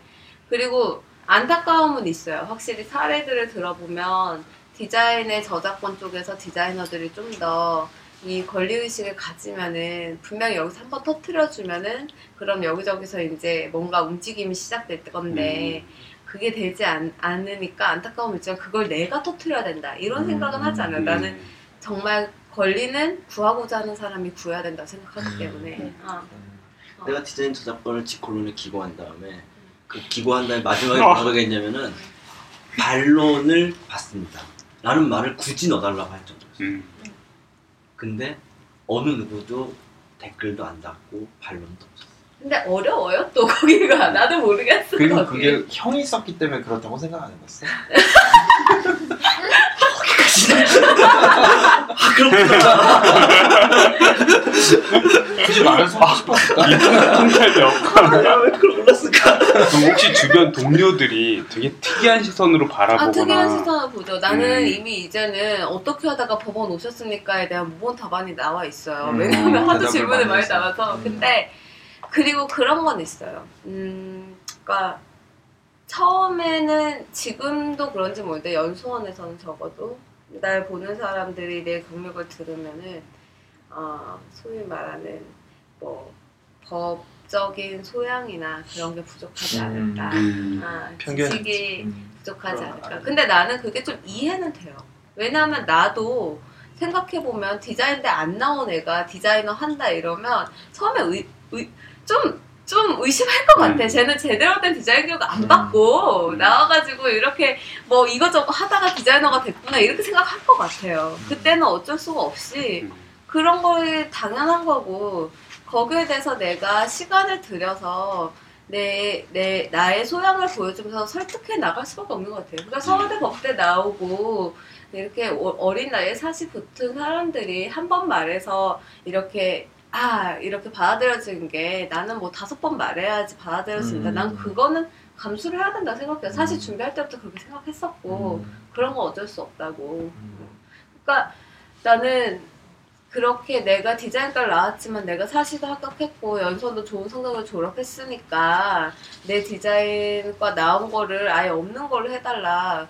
그리고 안타까움은 있어요. 확실히 사례들을 들어보면 디자인의 저작권 쪽에서 디자이너들이 좀 더 이 권리의식을 가지면은 분명히 여기서 한번 터트려주면은 그럼 여기저기서 이제 뭔가 움직임이 시작될 건데 그게 되지 않, 않으니까 안타까움이 있지만 그걸 내가 터트려야 된다 이런 생각은 하지 않아요. 나는 정말 권리는 구하고자 하는 사람이 구해야 된다 고 생각하기 때문에 어. 내가 디자인 저작권을 직권론에 기고한 다음에 그 기고한 다음에 마지막에 [LAUGHS] 뭐라고 했냐면은 반론을 받습니다. 라는 말을 굳이 넣어달라고 할 정도였어요. 음. 근데 어느 누구도 댓글도 안 달고 반론도 없었어요. 근데 어려워요 또 거기가 [LAUGHS] 나도 모르겠어 그리고 거기. 그게 형이 썼기 때문에 그렇다고 생각 안 해봤어? 아 그렇구나. 굳이 말해서 하고 싶었을까? 통찰력. 왜 그걸 몰랐을까? 그럼 혹시 주변 동료들이 되게 특이한 시선으로 아 바라보거나 특이한 시선을 보죠. 나는 음. 이미 이제는 어떻게 하다가 법원 오셨습니까에 대한 무본 답안이 나와 있어요. 음, 왜냐면 하도 질문이 많이. 나와서. 음. 근데 그리고 그런 건 있어요. 음, 그러니까 처음에는 지금도 그런지 모르는데 연수원에서는 적어도 날 보는 사람들이 내 경력을 들으면은 어, 소위 말하는 뭐 법적인 소양이나 그런 게 부족하지 않을까. 음. 아, 지식이 음. 부족하지 않을까. 거 근데 나는 그게 좀 이해는 돼요. 왜냐하면 나도 생각해 보면 디자인대 안 나온 애가 디자이너 한다 이러면 처음에 의, 의, 좀, 좀 의심할 것 같아. 음. 쟤는 제대로 된 디자인 교육 안 음. 받고 나와가지고 이렇게 뭐 이거저거 하다가 디자이너가 됐구나 이렇게 생각할 것 같아요. 그때는 어쩔 수가 없이 음. 그런 거에 당연한 거고 거기에 대해서 내가 시간을 들여서 내, 내, 나의 소양을 보여주면서 설득해 나갈 수밖에 없는 것 같아요. 그러니까 서울대 법대 나오고 이렇게 어- 어린 나이에 사시 붙은 사람들이 한 번 말해서 이렇게 아 이렇게 받아들여지는 게 나는 뭐 다섯 번 말해야지 받아들여진다. 음. 난 그거는 감수를 해야 된다 생각해요. 사실 음. 준비할 때부터 그렇게 생각했었고 음. 그런 건 어쩔 수 없다고. 음. 그러니까 나는 그렇게 내가 디자인과를 나왔지만 내가 사시도 합격했고 연수원도 좋은 성적을 졸업했으니까 내 디자인과 나온 거를 아예 없는 걸로 해달라.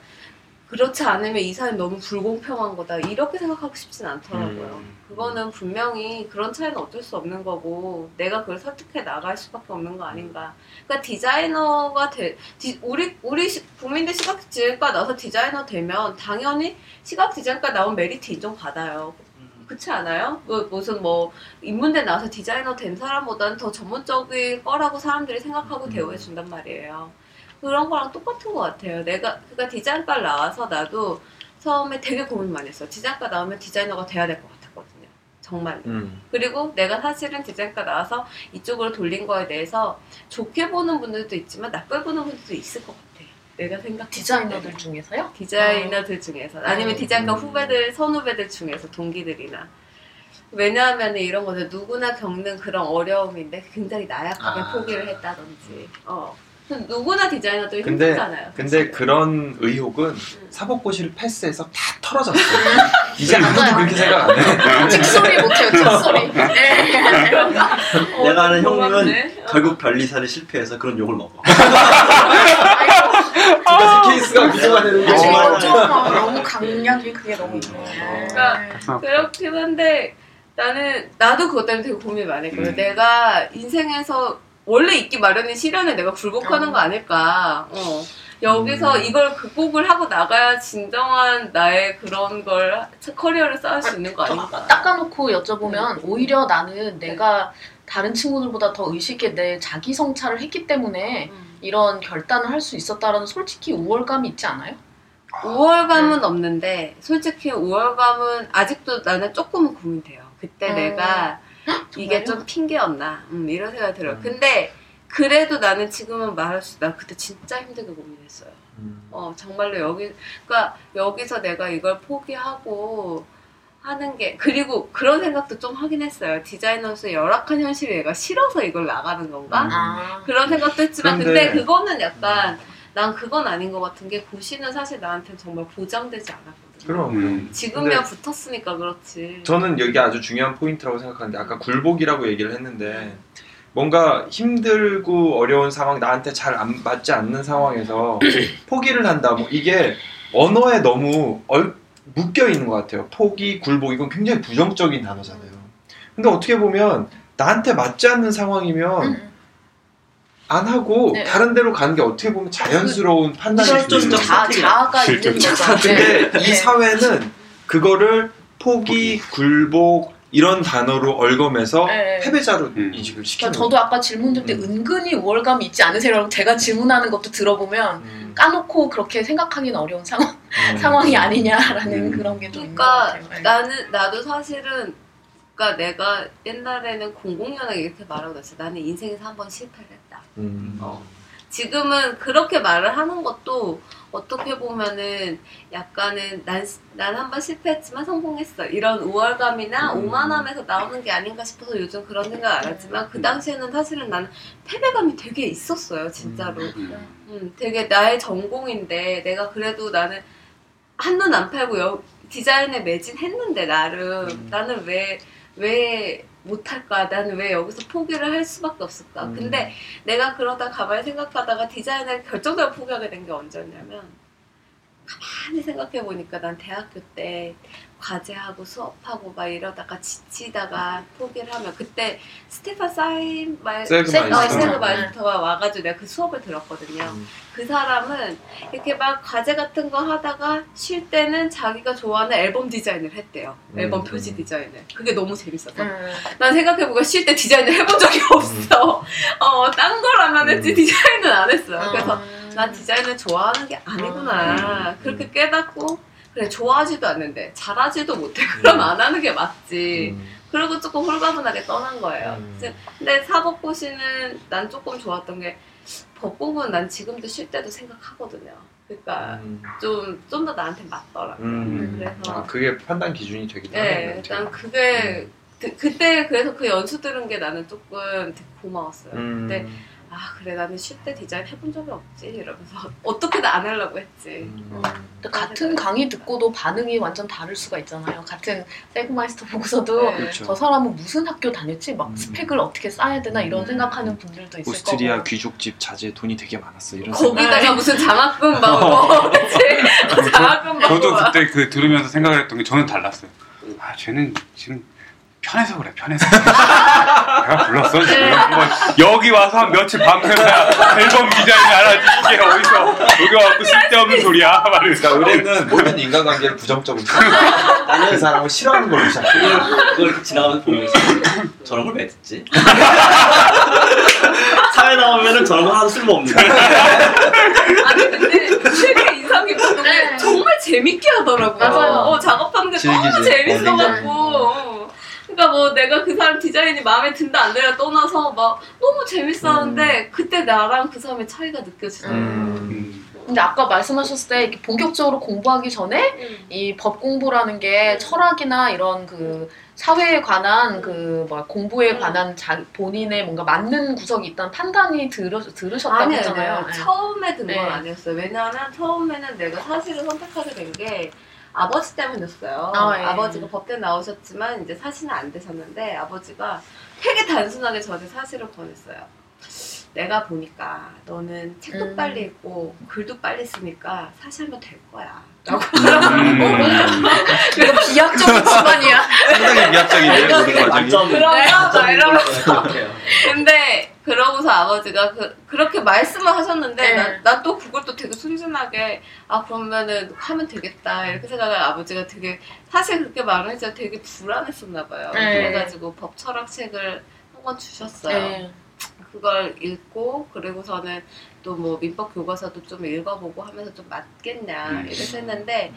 그렇지 않으면 이 사람이 너무 불공평한 거다 이렇게 생각하고 싶진 않더라고요. 음. 그거는 분명히 그런 차이는 어쩔 수 없는 거고 내가 그걸 설득해 나갈 수밖에 없는 거 아닌가. 그러니까 디자이너가 돼 디- 우리 우리 시- 국민대 시각 디자인과 나서 디자이너 되면 당연히 시각 디자인과 나온 메리트 인정 받아요. 그렇지 않아요? 뭐, 무슨 뭐 인문대 나와서 디자이너 된 사람보다는 더 전문적일 거라고 사람들이 생각하고 대우해 준단 말이에요. 그런 거랑 똑같은 것 같아요. 내가 그러니까 디자인과 나와서 나도 처음에 되게 고민 많이 했어요. 디자인과 나오면 디자이너가 돼야 될 것 같았거든요. 정말. 음. 그리고 내가 사실은 디자인과 나와서 이쪽으로 돌린 거에 대해서 좋게 보는 분들도 있지만 나쁘게 보는 분들도 있을 것 같아. 내가 생각 디자이너들 중에서요? 디자이너들 중에서 아니면 디자인과 음. 후배들 선후배들 중에서 동기들이나 왜냐하면 이런 거는 누구나 겪는 그런 어려움인데 굉장히 나약하게 아. 포기를 했다든지 어 [LAUGHS] 누구나 디자이너들이 근데- 힘들잖아요 근데. 그런 의혹은 사법고시를 패스해서 다 털어졌어요. [LAUGHS] 이제 아무도. 그렇게 생각 안 해. 직소리 못해요, 직소리. [LAUGHS] 네. 어, 내가 아는 형님은. 어. 결국 별리사를 실패해서 그런 욕을 먹어. 두 가지 케이스가 위조가 되는 게 어. 어, 너무 강약이 그게 너무. 그러니까 그렇긴 한데 나는 나도 그것 때문에 되게 고민을 많이 했거든. 음. 내가 인생에서 원래 있기 마련인 시련에 내가 굴복하는 어. 거 아닐까. 어. 여기서 음. 이걸 극복을 하고 나가야 진정한 나의 그런 걸 커리어를 쌓을 수 있는 거 아닐까. 닦아놓고 여쭤보면 오히려 나는 내가 다른 친구들보다 더 의식있게 내 자기 성찰을 했기 때문에 음. 이런 결단을 할 수 있었다라는 솔직히 우월감이 있지 않아요? 우월감은 없는데 솔직히 우월감은 아직도 나는 조금은 고민돼요. 그때 음. 내가 [GASPS] 이게 정말요? 좀 핑계였나 음, 이런 생각이 들어요. 음. 근데 그래도 나는 지금은 말할 수, 나 그때 진짜 힘들게 고민했어요. 음. 어 정말로 여기, 그러니까 여기서 내가 이걸 포기하고 하는 게 그리고 그런 생각도 좀 하긴 했어요. 디자이너로서 열악한 현실이 내가 싫어서 이걸 나가는 건가? 음. 아. 그런 생각도 했지만 그런데- 근데 그거는 약간 난 그건 아닌 것 같은 게 고시는 사실 나한테는 정말 보장되지 않았거든요. 그럼. 음. 지금이야 붙었으니까 그렇지. 저는 여기 아주 중요한 포인트라고 생각하는데 아까 굴복이라고 얘기를 했는데 뭔가 힘들고 어려운 상황 나한테 잘 안 맞지 않는 상황에서 [COUGHS] 포기를 한다 뭐 이게 언어에 너무 얼, 묶여 있는 것 같아요 포기 굴복 이건 굉장히 부정적인 단어잖아요 근데 어떻게 보면 나한테 맞지 않는 상황이면 음. 안 하고 네. 다른 데로 가는 게 어떻게 보면 자연스러운 판단일 수도 있어요 실존적 자. 자아가 있는. 근데 네. 이 사회는 그거를 포기, 굴복 이런 단어로 얼검해서 네. 패배자로 음. 인식을 시키는 그러니까 저도 아까 질문 줄때 음. 은근히 우월감이 있지 않으세요? 제가 질문하는 것도 들어보면 음. 까놓고 그렇게 생각하기는 어려운 상황, 음. [LAUGHS] 상황이 아니냐라는 음. 그런 게좀 있는 것 같아요. 그러니까 네. 나는 나도 사실은 그러니까 내가 옛날에는 공공연하게 이렇게 말하고 그랬어. 나는 인생에서 한 번 실패를 했다. 음. 어. 지금은 그렇게 말을 하는 것도 어떻게 보면은 약간은 난 난 한 번 실패했지만 성공했어 이런 우월감이나 음. 오만함에서 나오는 게 아닌가 싶어서 요즘 그런 생각 안 하지만 그 당시에는 사실은 나는 패배감이 되게 있었어요 진짜로 음. 음, 되게 나의 전공인데 내가 그래도 나는 한눈 안 팔고 여, 디자인에 매진했는데 나름 음. 나는 왜 왜 못할까? 나는 왜 여기서 포기를 할 수밖에 없을까? 음. 근데 내가 그러다 가만히 생각하다가 디자인을 결정적으로 포기하게 된 게 언제였냐면 가만히 생각해 보니까 난 대학교 때 과제하고 수업하고 막 이러다가 지치다가 포기를 하면 그때 스테판 사인 말 사그 어, 마이스터. 사그마이스터가 와가지고 내가 그 수업을 들었거든요. 음. 그 사람은 이렇게 막 과제 같은 거 하다가 쉴 때는 자기가 좋아하는 앨범 디자인을 했대요. 음. 앨범 표지 디자인을. 그게 너무 재밌어서. 음. 난 생각해보니까 쉴 때 디자인을 해본 적이 없어. [LAUGHS] 어, 딴 거라면 했지 음. 디자인은 안 했어요. 그래서 음. 난 디자인을 좋아하는 게 아니구나. 음. 그렇게 깨닫고, 그래, 좋아하지도 않는데, 잘하지도 못해. 그럼 안 하는 게 맞지. 음. 그리고 조금 홀가분하게 떠난 거예요. 음. 근데 사법고시는 난 조금 좋았던 게, 법공은 난 지금도 쉴 때도 생각하거든요. 그러니까 음. 좀, 좀 더 나한테 맞더라고요. 음. 그래서. 아, 그게 판단 기준이 되기도 네, 하네요. 난 그게, 그, 그때 그래서 그 연수 들은 게 나는 조금 고마웠어요. 음. 근데 아 그래 나는 쉴때 디자인 해본 적이 없지 이러면서 [LAUGHS] 어떻게든 안 하려고 했지. 음. 근데 같은 강의 듣고도 반응이 완전 다를 수가 있잖아요. 같은 세그마이스터 [LAUGHS] 보고서도 네. 그렇죠. 저 사람은 무슨 학교 다녔지? 막 음. 스펙을 어떻게 쌓아야 되나 이런 음. 생각하는 분들도 있을 오스트리아 거고. 귀족집 자제 돈이 되게 많았어 이런 생각. 거기다가 무슨 장학금 받고? 장학금 받고 저도 막. 그때 그 들으면서 생각을 했던 게 저는 달랐어요. 아, 쟤는 지금 편해서 그래, 편해서. [LAUGHS] 내가 불렀어, 지금. 뭐 여기 와서 한 며칠 밤새야 앨범 디자인 알아지. 이게 어디서, 여기 와갖고 쓸데없는 소리야. 말이면서. 그러니까 의뢰는 모든 인간관계를 부정적으로 그 사람을 싫어하는 걸로 시작해. 그걸, 지나가면서 보면서 저런 걸 왜 듣지? [LAUGHS] 사회 나오면은 저런 거 하나도 쓸모없는 아니 근데 되게 인상 깊었던 게 네. 정말 재밌게 하더라고요. 맞아요. 어, 작업하는 게 너무. 재밌어갖고. 어. 그러니까 뭐 내가 그 사람 디자인이 마음에 든다 안 든다 떠나서 막 너무 재밌었는데 그때 나랑 그 사람의 차이가 느껴지더라고요. 음. 근데 아까 말씀하셨을 때 이렇게 본격적으로 공부하기 전에 음. 이법 공부라는 게 철학이나 이런 그 사회에 관한 그뭐 공부에 음. 관한 자, 본인의 뭔가 맞는 구석이 있다는 판단이 들으, 들으셨다고 아니에요. 했잖아요. 아니에요. 네. 처음에 든건 네. 아니었어요. 왜냐하면 처음에는 내가 사실을 선택하게 된게 아버지 때문이었어요. 아, 예. 아버지가 법대 나오셨지만 이제 사실은 안 되셨는데 아버지가 되게 단순하게 저한테 사실을 권했어요. 내가 보니까 너는 책도 음. 빨리 읽고 글도 빨리 쓰니까 사실하면 될 거야. 라고 음. 이거 비약적인 집안이야. 상당히 과정이. 만점 그러면 막 이러면서 생각해요. 근데 그러고서 아버지가 그, 그렇게 말씀을 하셨는데 네. 난또 그걸 또 되게 순진하게 아 그러면은 하면 되겠다 이렇게 생각을 아버지가 되게 사실 그렇게 말을 했지만 되게 불안했었나 봐요. 네. 그래가지고 법 철학 책을 한 권 주셨어요. 네. 그걸 읽고 그리고서는 또 뭐 민법 교과서도 좀 읽어보고 하면서 좀 맞겠냐 음. 이렇게 했는데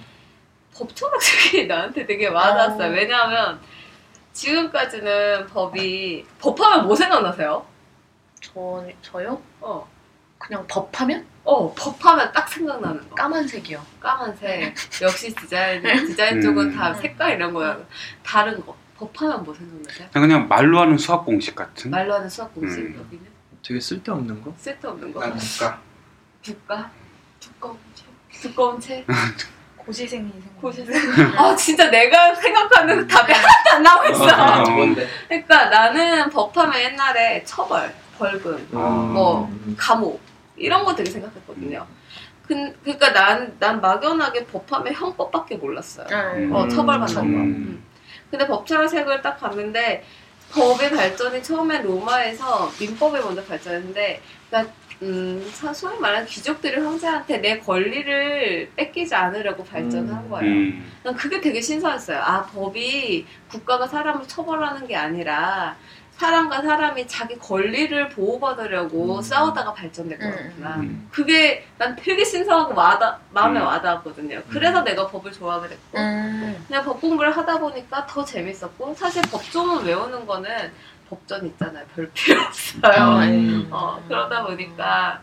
법 철학 책이 [LAUGHS] 나한테 되게 와닿았어요. 어. 왜냐하면 지금까지는 법이 법하면 뭐 생각나세요? 저, 저요? 어. 그냥 법하면 어, 법하면 딱 생각나는 거. 까만색이요. 까만색. [LAUGHS] 역시 디자인, 디자인 음. 쪽은 다 색깔 이런 거야. 다른 거. 법하면 뭐 생각나세요? 그냥 말로 하는 수학 공식 같은? 말로 하는 수학 공식, 음. 여기는? 되게 쓸데없는 거? 쓸데없는 거. 난 국가. 국가? 두꺼운 책? 두꺼운 책? [LAUGHS] 고시생이 생각. 고시생? 아, 진짜 내가 생각하는 답이 하나도 안 나오고 있어. 아, 뭔데? 그러니까 나는 법하면 옛날에 처벌, 벌금, 뭐, 감옥, 이런 거 되게 생각했거든요. 그, 그러니까 난, 난 막연하게 법하면 형법밖에 몰랐어요. 네. 어, 음. 처벌받는 거. 음. 음. 근데 법철학책을 딱 봤는데 법의 발전이 처음에 로마에서 민법이 먼저 발전했는데 그러니까 음, 사- 소위 말하는 귀족들이 황제한테 내 권리를 뺏기지 않으려고 발전한 거예요. 음. 난 그게 되게 신선했어요. 아, 법이 국가가 사람을 처벌하는 게 아니라 사람과 사람이 자기 권리를 보호받으려고 음. 싸우다가 발전된 음, 거구나. 음. 그게 난 되게 신선하고 와닿, 마음에 음. 와닿았거든요. 그래서 내가 법을 좋아하게 됐고 음. 그냥 법 공부를 하다 보니까 더 재밌었고 사실 법조문 외우는 거는 법전 있잖아요. 별 필요 없어요. 음. 어, 그러다 보니까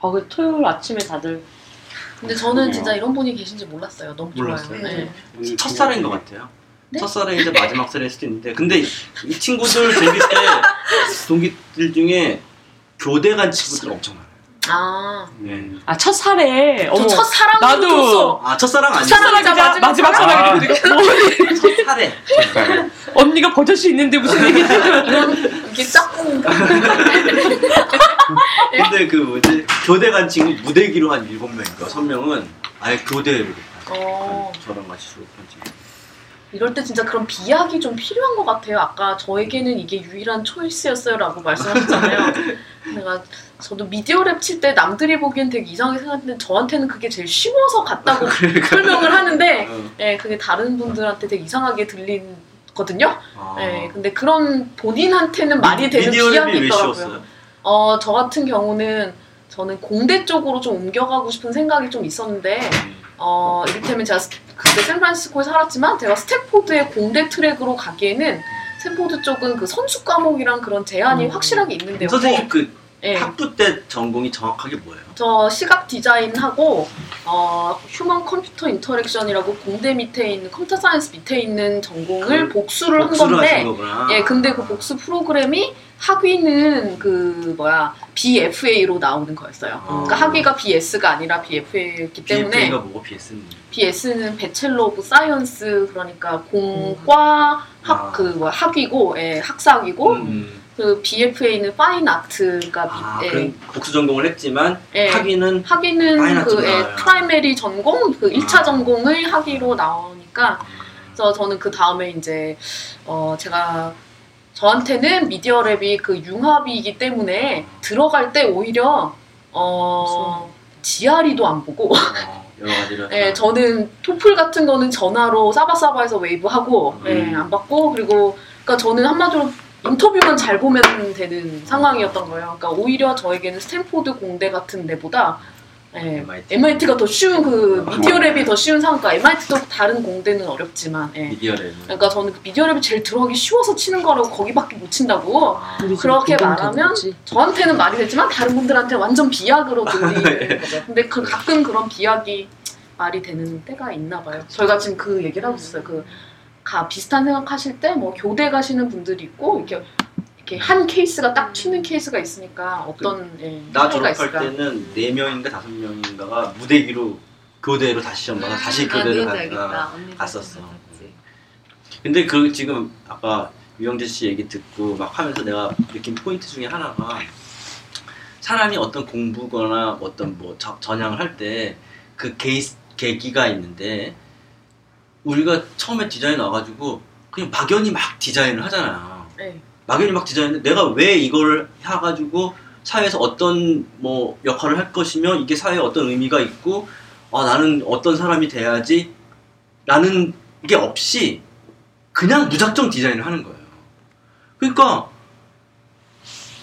어, 그 토요일 아침에 다들 근데 저는 진짜 이런 분이 계신지 몰랐어요. 너무 좋아요. 몰랐어요. 네. 첫사랑인 것 같아요. 네? 첫사랑이 이제 마지막 사랑일 수도 있는데 근데 이 친구들 데뷔 때 동기들 중에 교대 간 친구들 엄청 많아요. 아, 네. 아 첫살에 어머 저 첫사랑 나도 아 첫사랑 아니고 첫사랑이자 마지막 마지막 사랑. 사랑이 뭐 첫사랑. 첫사랑. 언니가 버젓이 있는데 무슨 얘기지? [LAUGHS] 이게 짝꿍. [LAUGHS] 근데 그 뭐지 교대 간 친구 무대기로 한 일곱 명인가 여섯 명은 아예 교대를 어. 저랑 같이 졸업한 친구. 이럴 때 진짜 그런 비약이 좀 필요한 것 같아요. 아까 저에게는 이게 유일한 초이스였어요라고 말씀하셨잖아요. [LAUGHS] 내가 저도 Media Lab 칠 때 남들이 보기엔 되게 이상하게 생각했는데 저한테는 그게 제일 쉬워서 갔다고 [LAUGHS] 설명을 하는데 어. 예, 그게 다른 분들한테 되게 이상하게 들리 거든요. 아. 예, 근데 그런 본인한테는 말이 되는 비약이 있더라고요. 어, 저 같은 경우는 저는 공대 쪽으로 좀 옮겨가고 싶은 생각이 좀 있었는데 어, 이를테면 제가 스- 그때 샌프란시스코에 살았지만 제가 스탠포드의 공대 트랙으로 가기에는 스탠포드 쪽은 그 선수 과목이랑 그런 제한이 음. 확실하게 있는데요. 선생님 그 예, 학부 때 전공이 정확하게 뭐예요? 저 시각 디자인하고 어, human computer interaction이라고 공대 밑에 있는 computer science 밑에 있는 전공을 그 복수를 한 복수를 건데 하신 거구나. 예, 근데 그 복수 프로그램이 학위는 그 뭐야 BFA로 나오는 거였어요. 어. 그러니까 학위가 BS가 아니라 BFA였기 때문에 BFA가 뭐고 BS는 BS는 Bachelor of Science 그러니까 공과 학 아. 그뭐 학위고 예, 학사학위고 음. 그 BFA는 Fine Art가 아, 예, 그럼 복수 전공을 했지만 예. 학위는 fine 학위는 그 예. primary 전공 그 1차 아. 전공을 학위로 나오니까 그래서 저는 그 다음에 이제 어 제가 저한테는 Media Lab이 그 융합이기 때문에 들어갈 때 오히려 어 GRE도 안 보고 어, [LAUGHS] 여러 예, 저는 토플 같은 거는 전화로 사바사바해서 waive 하고 예, 음. 안 받고 그리고 그러니까 저는 한마디로 인터뷰만 잘 보면 되는 상황이었던 거예요. 그러니까 오히려 저에게는 스탠포드 공대 같은 데보다 예, MIT. MIT가 더 쉬운 그 Media Lab이 더 쉬운 상황. 그러니까 MIT도 다른 공대는 어렵지만 예. Media Lab. 그러니까 저는 그 Media Lab이 제일 들어가기 쉬워서 치는 거라고 거기밖에 못 친다고 아, 그렇게 말하면 저한테는 말이 되지만 다른 분들한테 완전 비약으로 들리는 거죠. [LAUGHS] 근데 그 가끔 그런 비약이 말이 되는 때가 있나 봐요. 저희가 지금 그 얘기를 하고 있어요. 그 가 비슷한 생각하실 때 뭐 교대 가시는 분들이 있고 이렇게 이렇게 한 케이스가 딱 튀는 케이스가 있으니까 어떤 예, 나 졸업할 있을까? 때는 네 명인가 다섯 명인가가 무대 위로 교대로 다시 시험 봐서 다시 아, 교대를 갔다. 갔었어. 근데 그 지금 아까 유영재 씨 얘기 듣고 막 하면서 내가 느낀 포인트 중에 하나가 사람이 어떤 공부거나 어떤 뭐 저- 전향을 할 때 그 계기가 있는데 우리가 처음에 디자인 와가지고 그냥 막연히 막 디자인을 하잖아요. 네. 막연히 막 디자인을 내가 왜 이걸 해가지고 사회에서 어떤 뭐 역할을 할 것이며 이게 사회에 어떤 의미가 있고 아 나는 어떤 사람이 돼야지 라는 게 없이 그냥 무작정 디자인을 하는 거예요. 그러니까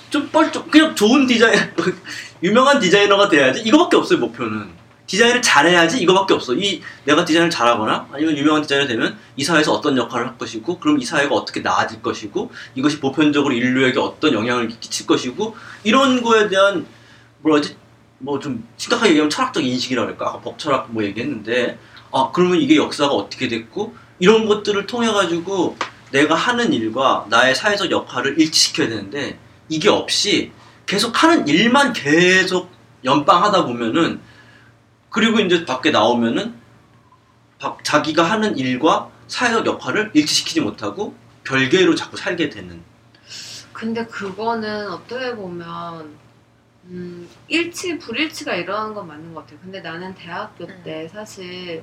좀 뻘쭘 그냥 좋은 디자인 [LAUGHS] 유명한 디자이너가 돼야지 이거밖에 없어요 목표는 디자인을 잘해야지 이거밖에 없어. 이 내가 디자인을 잘하거나 아니면 유명한 디자이너 되면 이 사회에서 어떤 역할을 할 것이고 그럼 이 사회가 어떻게 나아질 것이고 이것이 보편적으로 인류에게 어떤 영향을 끼칠 것이고 이런 거에 대한 뭐라지? 뭐 좀 심각하게 얘기하면 철학적 인식이라고 할까? 아까 벅철학 뭐 얘기했는데 아 그러면 이게 역사가 어떻게 됐고 이런 것들을 통해 가지고 내가 하는 일과 나의 사회적 역할을 일치시켜야 되는데 이게 없이 계속 하는 일만 계속 연방하다 보면은 그리고 이제 밖에 나오면은 바- 자기가 하는 일과 사회적 역할을 일치시키지 못하고 별개로 자꾸 살게 되는 근데 그거는 어떻게 보면 음, 일치 불일치가 일어나는 건 맞는 것 같아요. 근데 나는 대학교 음. 때 사실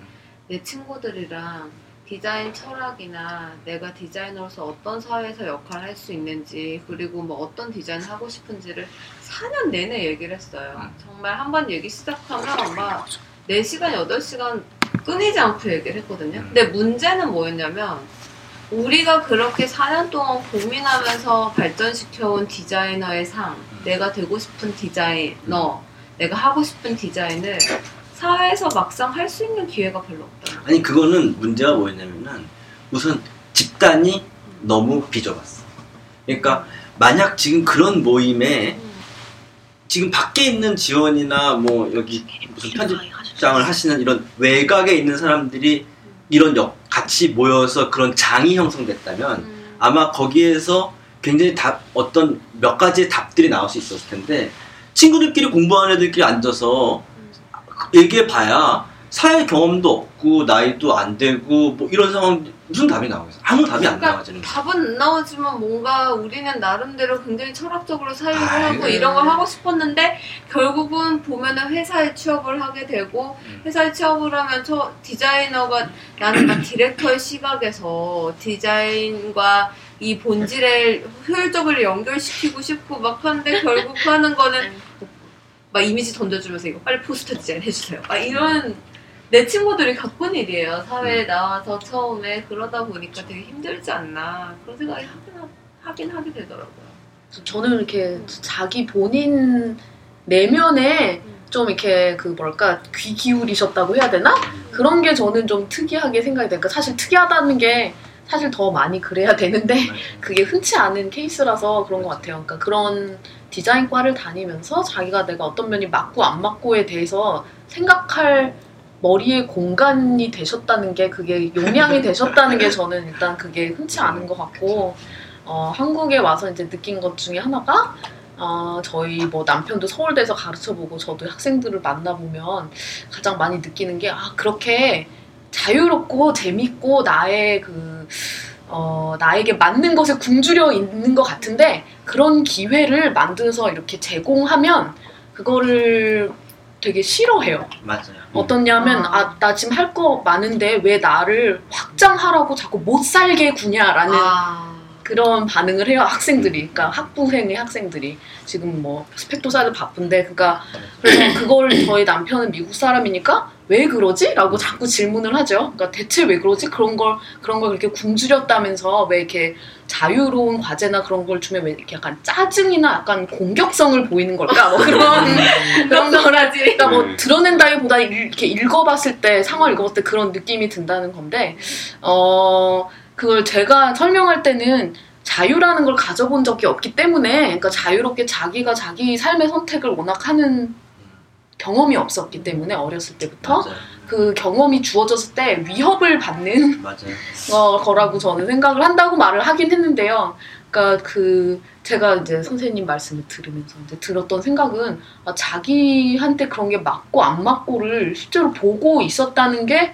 내 친구들이랑 디자인 철학이나 내가 디자이너로서 어떤 사회에서 역할을 할 수 있는지 그리고 뭐 어떤 디자인 하고 싶은지를 4년 내내 얘기를 했어요. 음. 정말 한 번 얘기 시작하면 막 4시간, 8시간 끊이지 않고 얘기를 했거든요. 음. 근데 문제는 뭐였냐면 우리가 그렇게 4년 동안 고민하면서 발전시켜온 디자이너의 상, 내가 되고 싶은 디자이너, 내가 하고 싶은 디자인을 사회에서 막상 할 수 있는 기회가 별로 없다. 아니 그거는 문제가 뭐였냐면은 우선 집단이 너무 비좁았어. 그러니까 만약 지금 그런 모임에 지금 밖에 있는 지원이나 뭐 여기 무슨 편집장을 하시는 이런 외곽에 있는 사람들이 이런 역 같이 모여서 그런 장이 형성됐다면 음. 아마 거기에서 굉장히 답 어떤 몇 가지의 답들이 나올 수 있었을 텐데 친구들끼리 공부하는 애들끼리 앉아서 얘기해 봐야 사회 경험도 없고 나이도 안 되고 뭐 이런 상황 무슨 답이 나오겠어 아무 답이 안 그러니까 나와지는 거야 답은 안 나오지만 뭔가 우리는 나름대로 굉장히 철학적으로 사유를 아이, 하고 네. 이런 걸 하고 싶었는데 결국은 보면은 회사에 취업을 하게 되고 음. 회사에 취업을 하면 저 디자이너가 [CLEARS THROAT] 나는 막 디렉터의 시각에서 디자인과 이 본질을 효율적으로 연결시키고 싶고 막 하는데 결국 하는 거는 [LAUGHS] 막 이미지 던져주면서 이거 빨리 포스터 디자인 해주세요. 막 이런 내 친구들이 겪은 일이에요. 음. 사회에 나와서 처음에 그러다 보니까 되게 힘들지 않나 그런 생각이 하긴, 하- 하긴 하게 되더라고요. 저는 이렇게 자기 본인 내면에 좀 이렇게 그 뭘까 귀 기울이셨다고 해야 되나 그런 게 저는 좀 특이하게 생각이. 그러니까 사실 특이하다는 게 사실 더 많이 그래야 되는데 [LAUGHS] 그게 흔치 않은 케이스라서 그런 것 같아요. 그러니까 그런 디자인과를 다니면서 자기가 내가 어떤 면이 맞고 안 맞고에 대해서 생각할 머리에 공간이 되셨다는 게 그게 용량이 되셨다는 게 저는 일단 그게 흔치 않은 것 같고 어, 한국에 와서 이제 느낀 것 중에 하나가 어, 저희 뭐 남편도 서울대에서 가르쳐보고 저도 학생들을 만나보면 가장 많이 느끼는 게 아 그렇게 자유롭고 재밌고 나의 그 어, 나에게 맞는 것에 굶주려 있는 것 같은데 그런 기회를 만들어서 이렇게 제공하면 그거를 되게 싫어해요. 맞아요. 어떻냐면 아. 아나 지금 할 거 많은데 왜 나를 확장하라고 자꾸 못 살게 구냐라는 아, 그런 반응을 해요 학생들이 그러니까 학부생의 학생들이 지금 뭐 스펙도사도 바쁜데 그러니까 그래서 그걸 저희 남편은 미국 사람이니까 왜 그러지? 라고 자꾸 질문을 하죠 그러니까 대체 왜 그러지? 그런 걸 그런 걸 그렇게 굶주렸다면서 왜 이렇게 자유로운 과제나 그런 걸 주면 왜 이렇게 약간 짜증이나 약간 공격성을 보이는 걸까? 뭐 그런 [LAUGHS] 그런 거라지 그러니까 뭐 음. 드러낸다기보다 일- 이렇게 읽어봤을 때 상황을 읽어봤을 때 그런 느낌이 든다는 건데 어 그걸 제가 설명할 때는 자유라는 걸 가져본 적이 없기 때문에 그러니까 자유롭게 자기가 자기 삶의 선택을 워낙 하는 경험이 없었기 때문에 어렸을 때부터 맞아요. 그 경험이 주어졌을 때 위협을 받는. [LAUGHS] 어, 거라고 저는 생각을 한다고 말을 하긴 했는데요. 그러니까 그 제가 이제 선생님 말씀을 들으면서 이제 들었던 생각은 아, 자기한테 그런 게 맞고 안 맞고를 실제로 보고 있었다는 게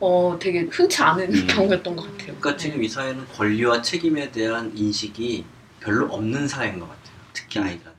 어, 되게 흔치 않은 음. 경우였던 것 같아요. 그러니까 지금 이 사회는 권리와 책임에 대한 인식이 별로 없는 사회인 것 같아요. 특히 아이들한테.